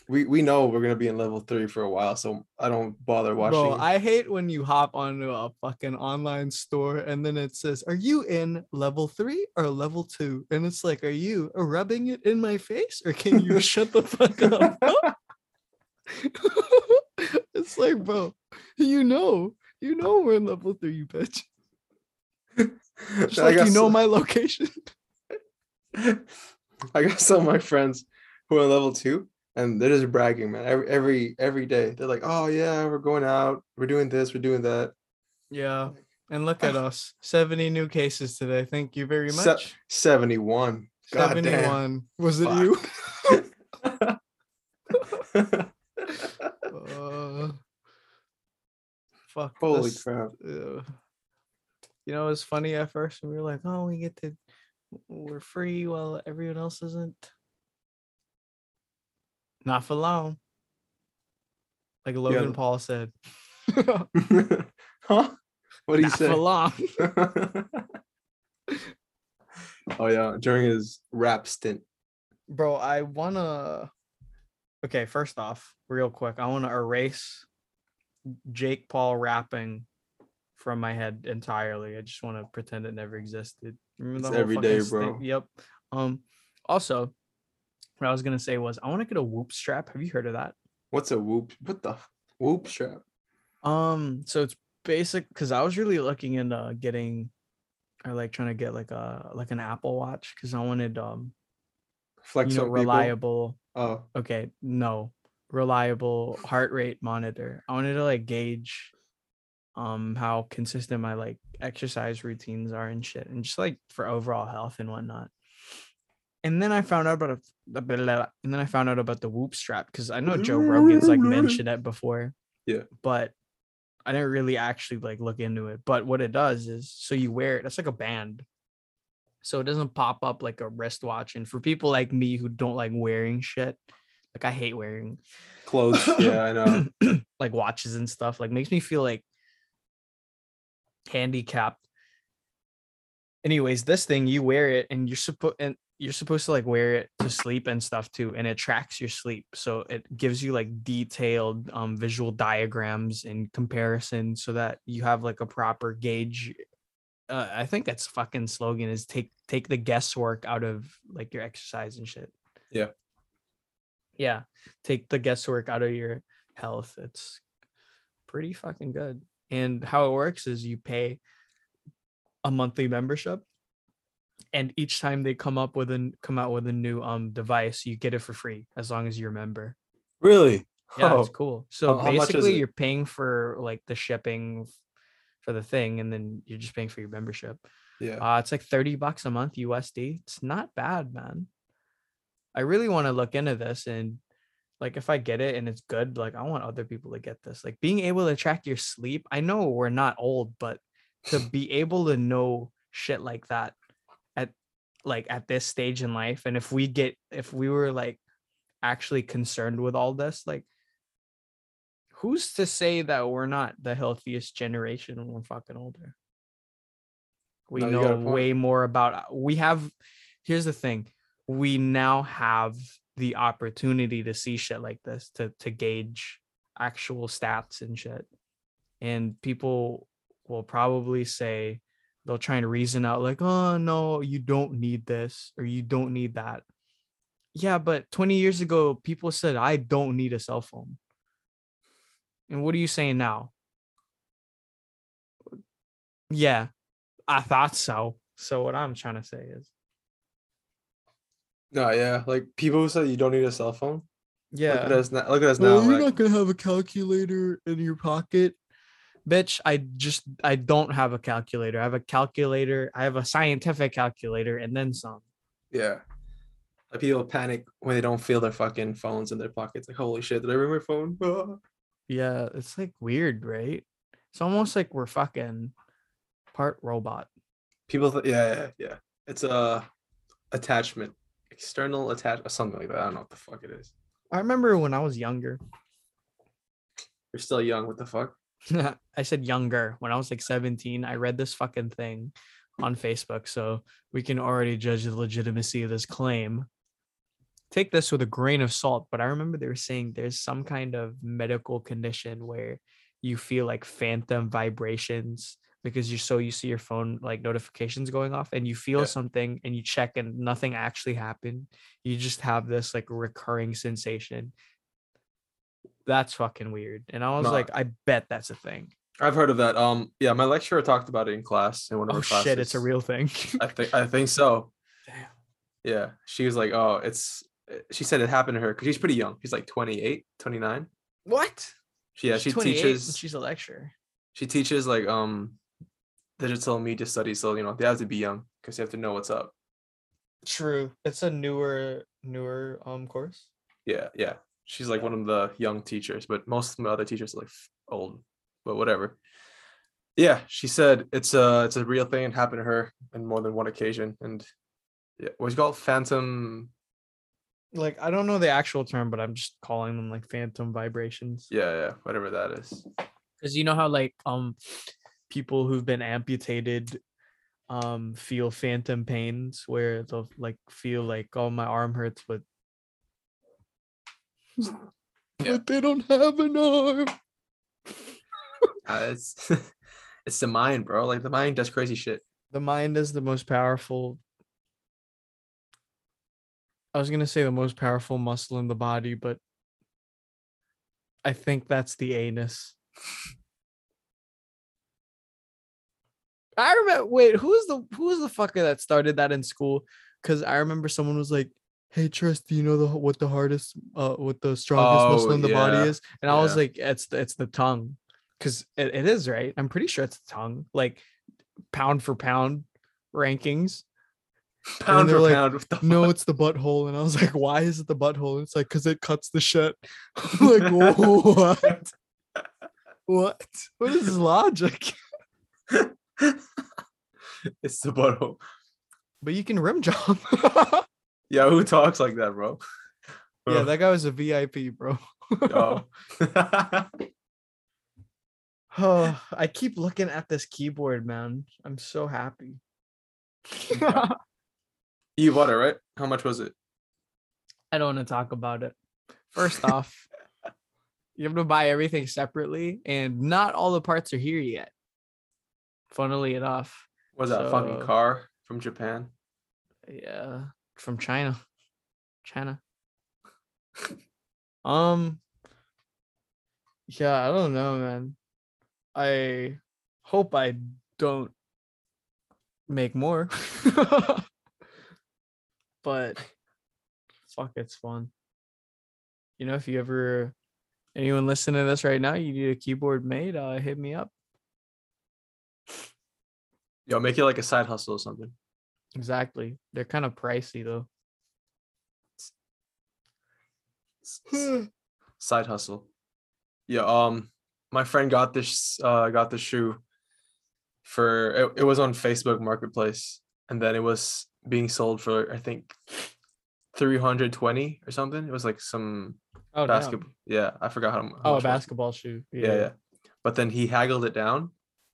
we we know we're gonna be in level three for a while, so I don't bother watching. Bro, I hate when you hop onto a fucking online store and then it says, Are you in level three or level two? And it's like, Are you rubbing it in my face or can you shut the fuck up? it's like, bro, you know, you know we're in level three, you bitch. Just I like you know so- my location. I got some of my friends who are level two, and they're just bragging, man. Every every every day, they're like, "Oh yeah, we're going out. We're doing this. We're doing that." Yeah. And look at us. 70 new cases today. Thank you very Se- much. Seventy-one. God damn. 71. Was it Fuck. you? Uh, fuck. Holy this- crap! uh, you know, it was funny at first. and We were like, oh, we get to, we're free while everyone else isn't. Not for long. Like Logan the- Paul said. huh? What do you say? for long. oh yeah, during his rap stint. Bro, I wanna. Okay, first off, real quick, I wanna erase Jake Paul rapping from my head entirely. I just want to pretend it never existed. Remember It's the whole every fucking day, bro. Yep. Um. Also, what I was gonna say was I want to get a whoop strap. Have you heard of that? What's a whoop? What the whoop strap? Um. So it's basic because I was really looking into getting, or like trying to get like a like an Apple Watch because I wanted um Flex you know people? reliable Oh, okay no reliable heart rate monitor i wanted to like gauge um how consistent my like exercise routines are and shit and just like for overall health and whatnot and then i found out about a, a bit of that- and then i found out about the whoop strap because i know joe rogan's like mm-hmm. mentioned it before Yeah. but i didn't really actually like look into it but what it does is so you wear it that's like a band so it doesn't pop up like a wristwatch and for people like me who don't like wearing shit like i hate wearing clothes. yeah, I know. like watches and stuff like makes me feel like handicapped anyways this thing you wear it and you're supposed and you're supposed to like wear it to sleep and stuff too and it tracks your sleep so it gives you like detailed um visual diagrams and comparison so that you have like a proper gauge uh, i think that's fucking slogan is take take the guesswork out of like your exercise and shit. Yeah. yeah take the guesswork out of your health it's pretty fucking good. And how it works is you pay a monthly membership and each time they come up with an come out with a new um device you get it for free as long as you're a member Really? yeah Oh, it's cool. So How- how much is basically you're paying for like the shipping for the thing and then you're just paying for your membership. Yeah. uh it's like 30 bucks a month usd it's not bad man. I really want to look into this and like if i get it and it's good like i want other people to get this. Like being able to track your sleep i know we're not old but to be able to know shit like that at like at this stage in life and if we get if we were like actually concerned with all this like who's to say that we're not the healthiest generation when we're fucking older? We No, you got a know way more about uh, we have here's the thing we now have the opportunity to see shit like this to to gauge actual stats and shit. And people will probably say they'll try and reason out like oh no you don't need this or you don't need that yeah but 20 years ago people said i don't need a cell phone and what are you saying now yeah i thought so so what i'm trying to say is No, yeah. Like people who said you don't need a cell phone. yeah Look at us now. Look at us Oh, now. you're like, not gonna have a calculator in your pocket. Bitch, I just I don't have a calculator. I have a calculator. I have a scientific calculator and then some. yeah. Like people panic when they don't feel their fucking phones in their pockets. Like, holy shit, did I bring my phone? Ah. Yeah, it's like weird, right? It's almost like we're fucking part robot. People, th- yeah, yeah, yeah. It's a attachment, external attach, something like that. I don't know what the fuck it is. I remember when I was younger. You're still young. What the fuck? I said younger. When I was like 17, I read this fucking thing on Facebook. So we can already judge the legitimacy of this claim. Take this with a grain of salt, but I remember they were saying there's some kind of medical condition where you feel like phantom vibrations because you're so used to your phone like notifications going off and you feel Yeah. something and you check and nothing actually happened. You just have this like recurring sensation. That's fucking weird. And I was No, like, I bet that's a thing. I've heard of that. Um, yeah, my lecturer talked about it in class in one of Oh her classes. shit, it's a real thing. I think I think so. Damn. Yeah, she was like, "Oh, it's she said it happened to her because she's pretty young. She's like 28, 29. What? Yeah, She's she teaches. She's a lecturer. she teaches like um digital media studies. So you know they have to be young because they have to know what's up. True. It's a newer newer um course. Yeah, yeah. She's like one of the young teachers, but most of my other teachers are like old. But whatever. Yeah, she said it's a it's a real thing and happened to her on more than one occasion. And yeah, what's called? Phantom. Like I don't know the actual term, but I'm just calling them like phantom vibrations. Yeah, yeah, whatever that is. Because you know how like um people who've been amputated um feel phantom pains where they'll like feel like oh my arm hurts but Yeah. but they don't have an arm. Uh, it's it's the mind, bro. Like the mind does crazy shit. The mind is the most powerful. I was gonna say the most powerful muscle in the body, but I think that's the anus. I remember. Wait, who's the who's the fucker that started that in school? Because I remember someone was like, "Hey, Trust, do you know the what the hardest, uh, what the strongest muscle Oh, in the yeah, body is?" And I was like, "It's the, it's the tongue." Because it, it is right. I'm pretty sure it's the tongue. Like pound for pound rankings. Pound for like, pound. No, it's the butthole. And I was like, why is it the butthole? It's like, because it cuts the shit. Like, what? What? What is this logic? it's the butthole. But you can rim job. Yeah, who talks like that, bro? yeah, that guy was a VIP, bro. Oh. Oh, I keep looking at this keyboard, man. I'm so happy. you bought it, right? How much was it? I don't want to talk about it. First off, you have to buy everything separately, and not all the parts are here yet. Funnily enough, Was that a fucking car from Japan? yeah, from China, China. um, yeah, I don't know, man. I hope I don't make more, but fuck, it's fun. You know, if you ever anyone listening to this right now, you need a keyboard made, uh, hit me up. Yo, make it like a side hustle or something. Exactly. They're kind of pricey though. S- s- side hustle. Yeah, um my friend got this uh got the shoe for it, it was on Facebook Marketplace and then it was being sold for I think 320 or something. It was like some Oh, damn. basketball. Yeah, I forgot how, how Oh, a much it was. basketball shoe. Yeah, yeah. But then he haggled it down Mm.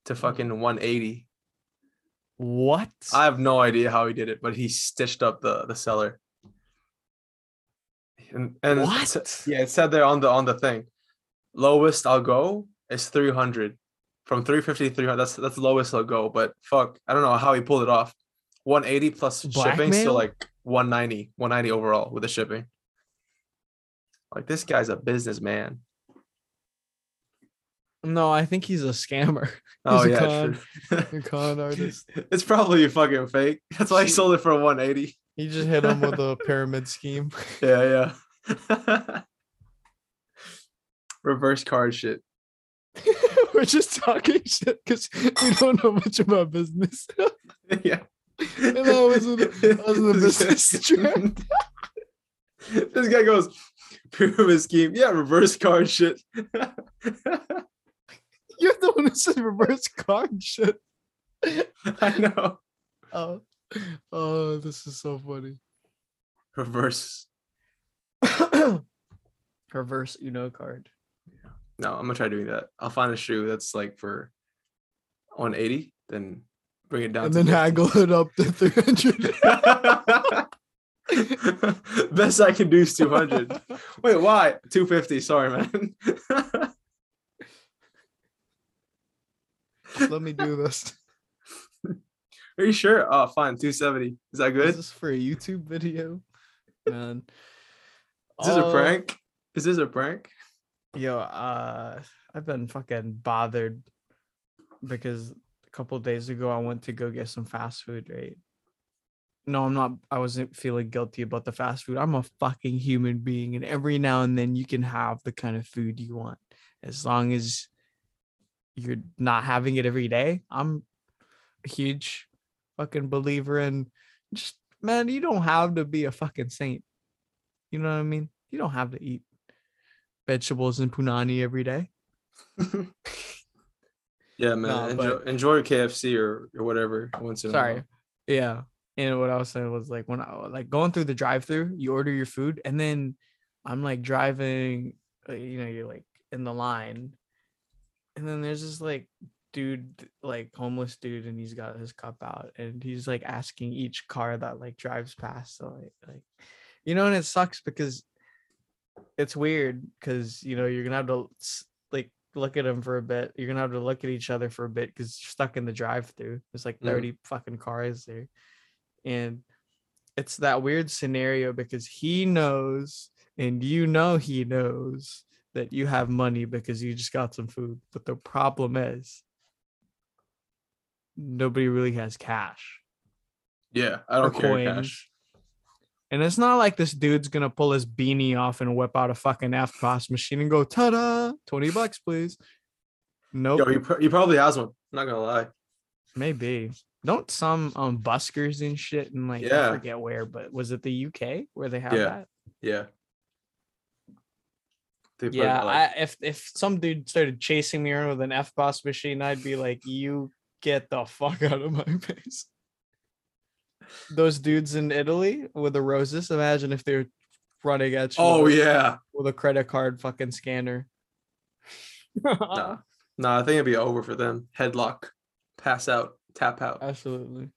to fucking 180. What? I have no idea how he did it, but he stitched up the the seller. And, and it yeah, it said there on the on the thing. Lowest I'll go is 300. From 350 to 300. That's that's the lowest I'll go. But fuck, I don't know how he pulled it off. 180 plus shipping, so like 190, 190 overall with the shipping. Like this guy's a businessman. No, I think he's a scammer. Oh a yeah, con- con artist. it's probably a fucking fake. That's why he sold it for 180. He just hit him with a pyramid scheme. Yeah, yeah. Reverse card shit. We're just talking shit because we don't know much about business. yeah. And that wasn't- that wasn't a business trend. this guy goes, pyramid scheme. Yeah, reverse card shit. You're the one who said reverse card shit. I know. Oh, oh, this is so funny. Reverse. reverse Uno card. No, I'm gonna try doing that. I'll find a shoe that's like for 180, then bring it down and to then 50. haggle it up to 300. Best I can do is 200. Wait, why? 250. Sorry, man. Let me do this. Are you sure? Oh, fine. 270. Is that good? This is this for a YouTube video? Man. Is this a Oh, prank? Is this a prank? Yo, uh I've been fucking bothered because a couple days ago I went to go get some fast food, right? no, I'm not. I wasn't feeling guilty about the fast food. I'm a fucking human being, and every now and then you can have the kind of food you want, as long as you're not having it every day. I'm a huge fucking believer in just man. You don't have to be a fucking saint. You know what I mean? You don't have to eat vegetables and punani every day. Yeah, man. No, enjoy, but- enjoy KFC or, or whatever once in a Sorry. while. Yeah. And what I was saying was like when I like going through the drive through, you order your food and then I'm like driving, uh, you know, you're like in the line. And then there's this like dude, like homeless dude, and he's got his cup out and he's like asking each car that like drives past. So like, like you know, and it sucks because it's weird because you know you're gonna have to like look at him for a bit. You're gonna have to look at each other for a bit because you're stuck in the drive-through. There's like Mm. 30 fucking cars there, and it's that weird scenario because he knows and you know he knows that you have money because you just got some food. But the problem is nobody really has cash. Yeah, I don't coins. cash. And it's not like this dude's gonna pull his beanie off and whip out a fucking EFTPOS machine and go, ta-da, 20 bucks, please. Nope. Yo, he, pr- he probably has one. I'm not gonna lie. Maybe. Don't some um buskers and shit and like I forget where, but was it the UK where they have Yeah. that? Yeah. Yeah, like- I, if if some dude started chasing me around with an EFTPOS machine, I'd be like, "You get the fuck out of my face." Those dudes in Italy with the roses. Imagine if they're running at you. oh with, yeah. with a credit card fucking scanner. Nah. Nah, I think it'd be over for them. Headlock, pass out, tap out. Absolutely.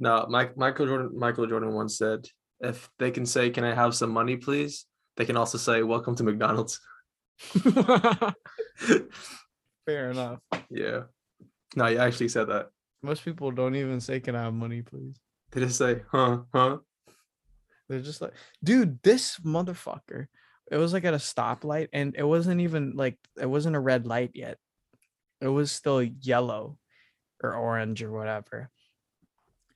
No, Mike, Michael Jordan. Michael Jordan once said, "If they can say, can I have some money, please?' They can also say, welcome to McDonald's.'" Fair enough. yeah. No, you actually said that. Most people don't even say, "Can I have money, please?" They just say, huh, huh. They're just like, dude, this motherfucker. It was like at a stoplight, and it wasn't even like it wasn't a red light yet. It was still yellow or orange or whatever.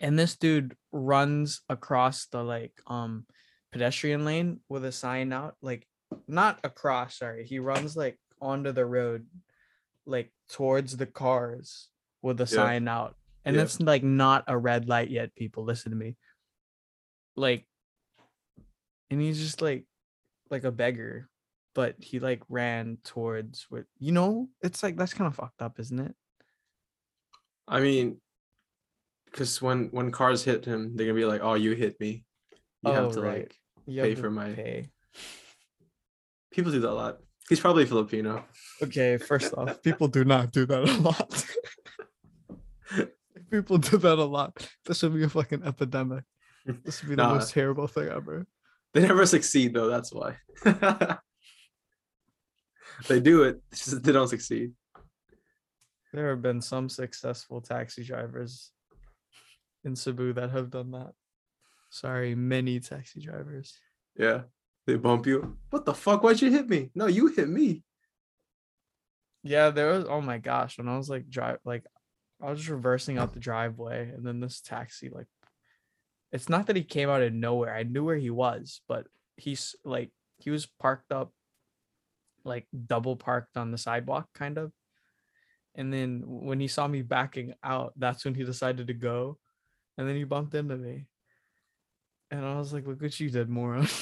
And this dude runs across the like um pedestrian lane with a sign out, like not across, sorry. He runs like onto the road, like towards the cars with a Yeah. sign out. And Yeah. it's like not a red light yet, people. Listen to me. Like and he's just like like a beggar but he like ran towards what you know it's like that's kind of fucked up isn't it I mean, because when when cars hit him, they're gonna be like, "Oh, you hit me." You Oh, have to right. like you Pay for my- pay people do that a lot. He's probably Filipino. okay first off people do not do that a lot people do that a lot this would be a fucking epidemic this would be the most terrible thing ever They never succeed though. That's why. they do it. just they don't succeed. there have been some successful taxi drivers in cebu that have done that sorry many taxi drivers Yeah. They bump you. What the fuck? Why'd you hit me? No, you hit me. Yeah, there was. Oh my gosh, when I was like drive, like I was just reversing out the driveway, and then this taxi, like, it's not that he came out of nowhere. I knew where he was, but he's like he was parked up, like double parked on the sidewalk, kind of. And then when he saw me backing out, that's when he decided to go, and then he bumped into me, and I was like, "Look what you did, moron."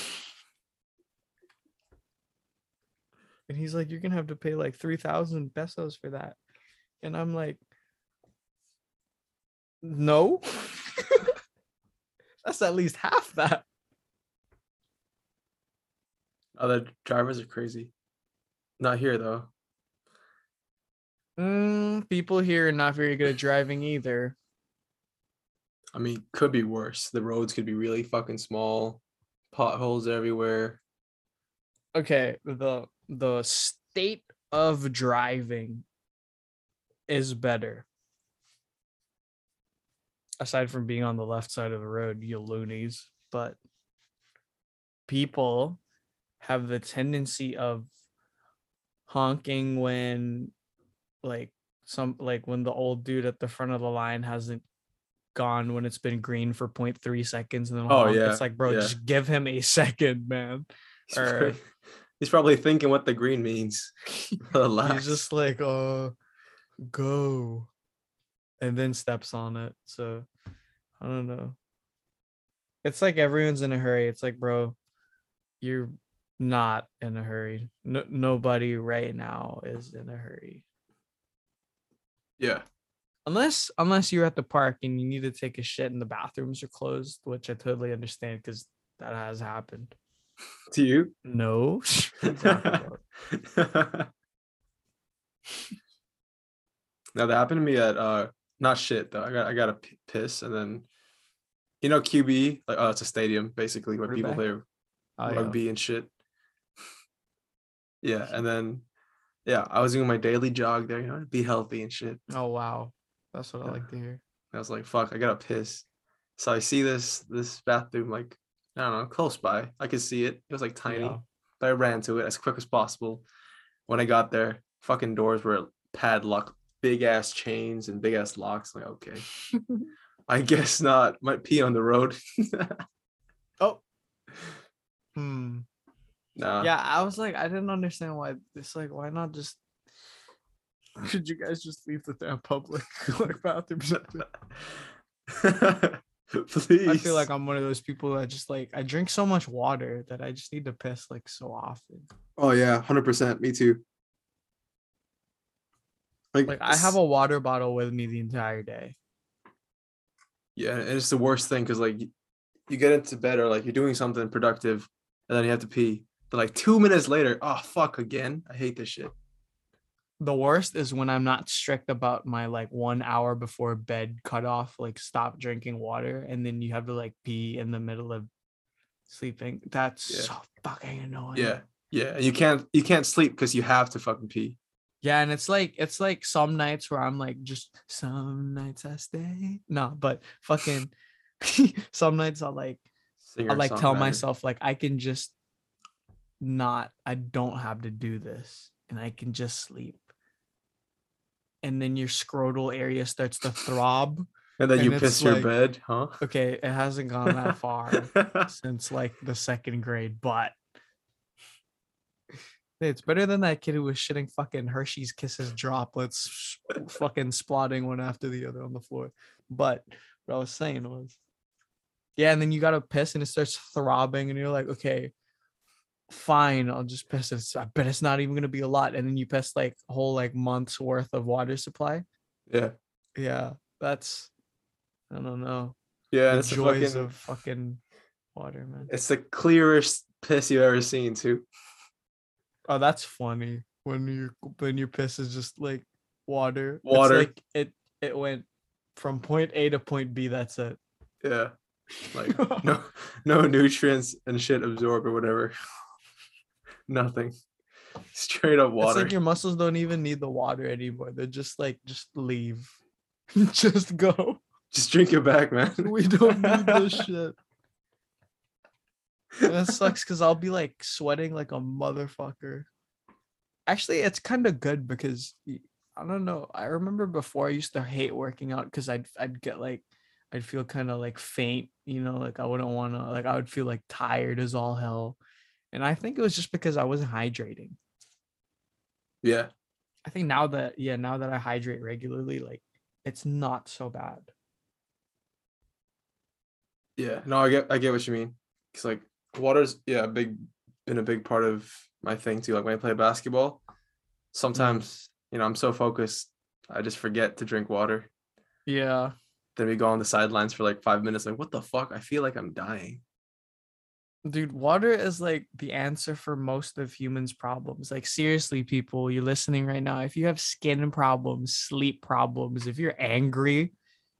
And he's like, You're gonna have to pay like three thousand pesos for that. And I'm like, No. That's at least half that. Other drivers are crazy. Not here though. Mm, people here are not very good at driving either. I mean, could be worse. The roads could be really fucking small, potholes everywhere. Okay, the the state of driving is better. Aside from being on the left side of the road, you loonies, but people have the tendency of honking when like some like when the old dude at the front of the line hasn't gone when it's been green for 0.3 seconds and then Oh, yeah, it's like bro yeah. just give him a second man He's, Or- probably, he's probably thinking what the green means. He's just like uh go and then steps on it so i don't know it's like everyone's in a hurry it's like bro you're not in a hurry no, nobody right now is in a hurry yeah. Unless unless you're at the park and you need to take a shit and the bathrooms are closed which i totally understand because that has happened To you? no What are you talking about? No, that happened to me at uh not shit though. I got I got a p- piss and then you know QB like oh it's a stadium basically where people play Oh, yeah. rugby and shit. Yeah, and then yeah, I was doing my daily jog there, you know, be healthy and shit. oh wow that's what i like to hear I was like, fuck, I gotta piss. So I see this this bathroom like I don't know, close by. I could see it. It was like tiny, Yeah. but I ran to it as quick as possible. When I got there, fucking doors were padlocked, big ass chains and big ass locks. Like, okay, I guess not. Might pee on the road. oh hmm nah. yeah i was like i didn't understand why it's like why not just could you guys just leave the damn public like bathrooms Please. i feel like i'm one of those people that just like i drink so much water that i just need to piss like so often Oh yeah, hundred percent. Me too. like i have a water bottle with me the entire day Yeah, and it's the worst thing because like you get into bed or like you're doing something productive and then you have to pee. But like two minutes later, oh fuck again. I hate this shit. The worst is when i'm not strict about my like one hour before bed cutoff like stop drinking water and then you have to like pee in the middle of sleeping that's Yeah. so fucking annoying Yeah. Yeah. You can't you can't sleep because you have to fucking pee. Yeah, and it's like it's like some nights where I'm like just some nights I stay. No, but fucking some nights I'll like Singer I'll like tell myself like I can just not I don't have to do this and I can just sleep. And then your scrotal area starts to throb. And then and you piss your like- bed, huh? Okay, it hasn't gone that far since like the second grade, but it's better than that kid who was shitting fucking Hershey's Kisses droplets, fucking splotting one after the other on the floor. But what I was saying was, yeah, and then you gotta piss and it starts throbbing, and you're like, okay, fine, I'll just piss. It's, I bet it's not even gonna be a lot, and then you piss like a whole like month's worth of water supply. yeah. Yeah, that's I don't know Yeah. the It's joys fucking of fucking water, man. it's the clearest piss you've ever seen too. Oh, that's funny. When you when your piss is just like water. It's Water. like it it went from point A to point B. That's it. Yeah. Like no no nutrients and shit absorbed or whatever. Nothing. Straight up water. It's like your muscles don't even need the water anymore. They're just like just leave. just go. Just drink it back, man. We don't need this shit. That sucks because I'll be like sweating like a motherfucker. Actually, it's kind of good because I don't know. I remember before I used to hate working out because I'd I'd get like I'd feel kind of like faint, you know, like I wouldn't want to like I would feel like tired as all hell. And I think it was just because I wasn't hydrating. Yeah. I think now that yeah, now that I hydrate regularly, like it's not so bad. Yeah. No, I get I get what you mean. Cause like water's yeah, a big been a big part of my thing too. Like when I play basketball, sometimes, you know, I'm so focused, I just forget to drink water. Yeah. Then we go on the sidelines for like five minutes, like, what the fuck? I feel like I'm dying. Dude, water is like the answer for most of humans' problems. Like, seriously, people, you're listening right now. If you have skin problems, sleep problems, if you're angry,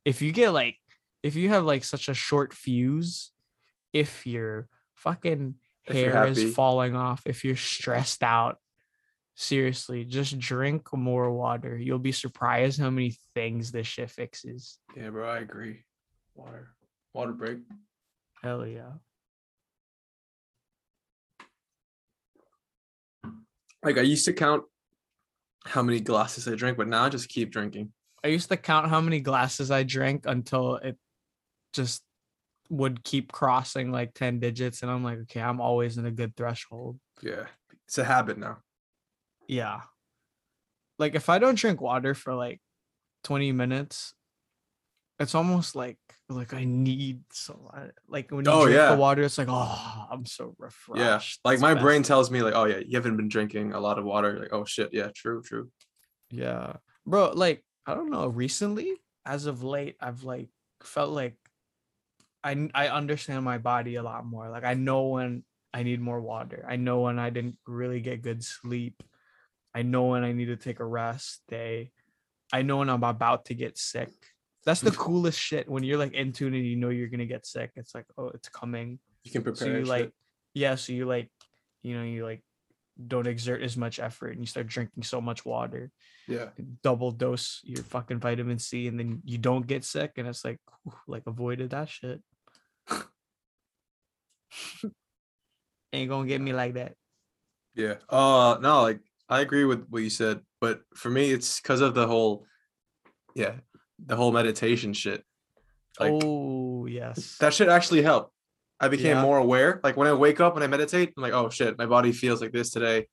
if you get like, if you have like such a short fuse, if your fucking hair is falling off, if you're stressed out, seriously, just drink more water. You'll be surprised how many things this shit fixes. Yeah, bro, I agree. Water. Water break. Hell yeah. Like I used to count how many glasses I drink, but now I just keep drinking. I used to count how many glasses I drank until it just would keep crossing like 10 digits and I'm like, okay, I'm always in a good threshold. Yeah. It's a habit now. Yeah. Like if I don't drink water for like 20 minutes, it's almost like like I need so like when you Oh, drink yeah. the water, it's like oh I'm so refreshed. Yeah. Like my brain tells me like, oh yeah, you haven't been drinking a lot of water. Like, oh shit, yeah, true, true. Yeah. Bro, like I don't know, recently as of late I've like felt like I I understand my body a lot more. Like I know when I need more water. I know when I didn't really get good sleep. I know when I need to take a rest day. I know when I'm about to get sick. That's the coolest shit when you're like in tune and you know you're gonna get sick. It's like, oh, it's coming. You can prepare. So you shit. like, yeah, so you like, you know, you like don't exert as much effort and you start drinking so much water yeah. double dose your fucking vitamin C and then you don't get sick and it's like whew, like avoided that shit. Ain't gonna get me like that. Yeah. Uh no, like I agree with what you said, but for me it's because of the whole yeah, the whole meditation shit. Like oh yes. that shit actually helped. I became Yeah. more aware. Like when I wake up and I meditate, I'm like, oh shit, my body feels like this today.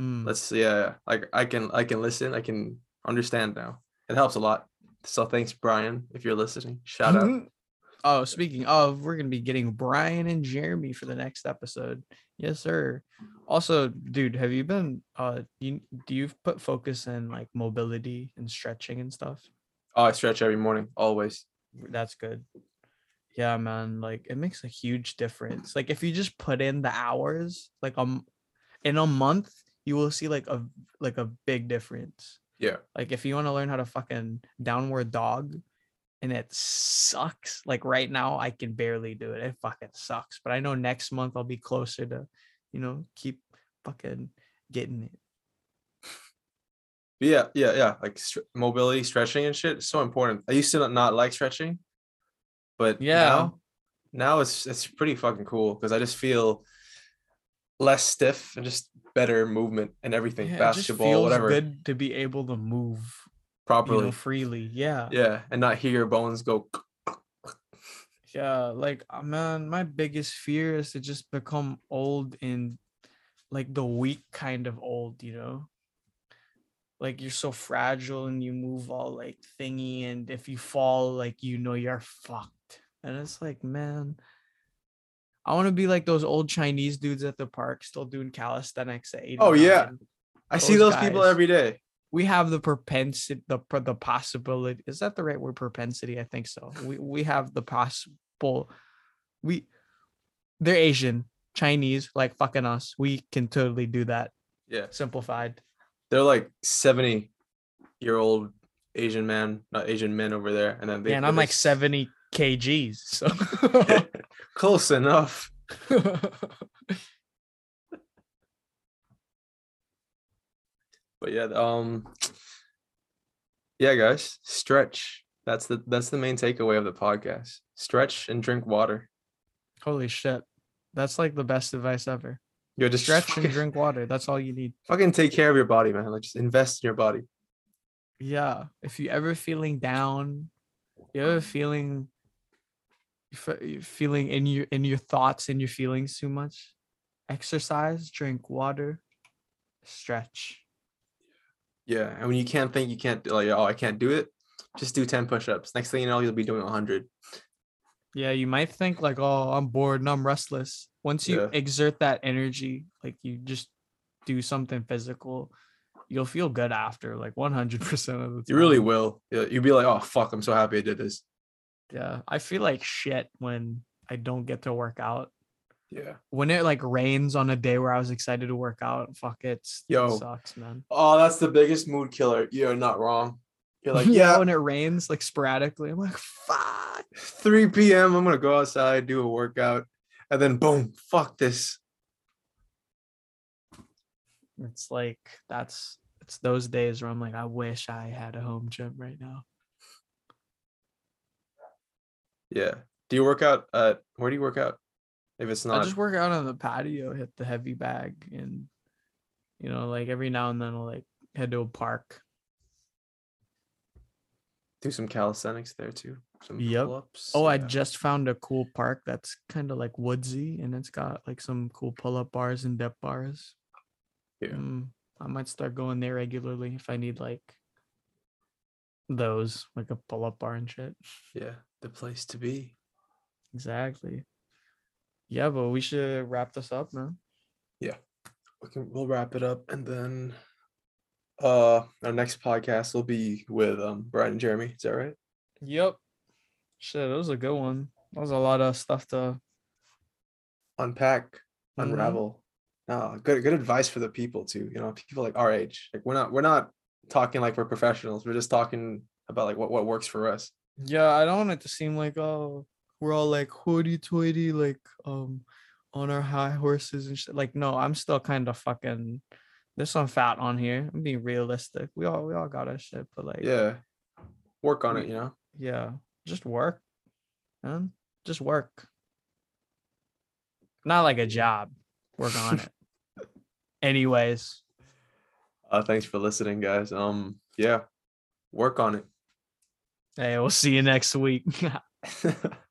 Mm. Let's yeah. like I can I can listen, I can understand now. It helps a lot. So thanks, Brian, if you're listening. Shout out. oh, speaking of, we're gonna be getting Brian and Jeremy for the next episode. Yes, sir. Also, dude, have you been uh you do you put focus in like mobility and stretching and stuff? Oh, I stretch every morning, always. That's good. Yeah, man. Like it makes a huge difference. Like if you just put in the hours, like um in a month, you will see like a like a big difference. Yeah. Like if you want to learn how to fucking downward dog and it sucks. Like right now I can barely do it. It fucking sucks. But I know next month I'll be closer to, you know, keep fucking getting it. Yeah, yeah, yeah. Like str- mobility, stretching, and shit so important. I used to not, like stretching, but Yeah. now, now it's it's pretty fucking cool because I just feel less stiff and just better movement and everything. Yeah, it just Basketball, feels whatever, good to be able to move you properly. know, freely. Yeah. yeah, and not hear your bones go. Yeah, like uh, man, my biggest fear is to just become old and like the weak kind of old, you know? Like you're so fragile and you move all like thingy, and if you fall, like you know you're fucked. And it's like, man, I want to be like those old Chinese dudes at the park still doing calisthenics at 89. Oh, yeah. I see Those those people every day. We have the propensity, the the possibility. Is that the right word? Propensity, I think so. We we have the possible. We, they're Asian, Chinese, like fucking us. We can totally do that. Yeah, Simplified. They're like seventy year old Asian man, not Asian men over there, and then they. Yeah, and I'm like 70 kgs. So Close enough. but yeah um yeah guys stretch that's the that's the main takeaway of the podcast stretch and drink water holy shit. That's like the best advice ever. You just Stretch fucking, and drink water. That's all you need. fucking take care of your body man like just invest in your body Yeah. If you ever feeling down, you ever feeling feeling in your in your thoughts and your feelings too much, exercise, drink water, stretch. yeah and when you can't think you can't like oh i can't do it just do 10 push-ups next thing you know you'll be doing 100 Yeah, you might think like, oh, I'm bored and I'm restless. Once you Yeah. exert that energy, like you just do something physical, you'll feel good after, like 100% of the time. you really will yeah, you'll be like oh fuck i'm so happy i did this Yeah. I feel like shit when I don't get to work out. yeah When it like rains on a day where I was excited to work out, fuck it, Yo. it sucks, man. oh that's the biggest mood killer you're not wrong you're like yeah, yeah when it rains like sporadically, I'm like, fuck. 3 p.m. I'm gonna go outside, do a workout, and then boom, fuck this. It's like that's it's those days where I'm like, I wish I had a home gym right now. Yeah. Do you work out at where do you work out? If it's not I not just work out on the patio, hit the heavy bag, and you know, like every now and then I'll like head to a park. Do some calisthenics there too. Some Yep. pull-ups. Oh, I just found a cool park that's kind of like woodsy and it's got like some cool pull up bars and depth bars. Yeah. Mm, I might start going there regularly if I need like those, like a pull up bar and shit. yeah, the place to be. Exactly. Yeah, but we should wrap this up, man. We can we'll wrap it up and then uh our next podcast will be with um Brian and Jeremy. Is that right? Yep. Shit, that was a good one. That was a lot of stuff to Unpack, Mhm. unravel. No, good good advice for the people too. You know, people like our age. Like we're not we're not talking like we're professionals. We're just talking about like what, what works for us. Yeah, I don't want it to seem like oh we're all like hoity toity like um on our high horses and shit. Like no, I'm still kind of fucking there's some fat on here. I'm being realistic. We all we all got our shit, but like Yeah. Work on it, you know. yeah, just work. Man. Just work. Not like a job. Work on it. Anyways, Uh thanks for listening, guys. Um yeah. Work on it. hey, we'll see you next week.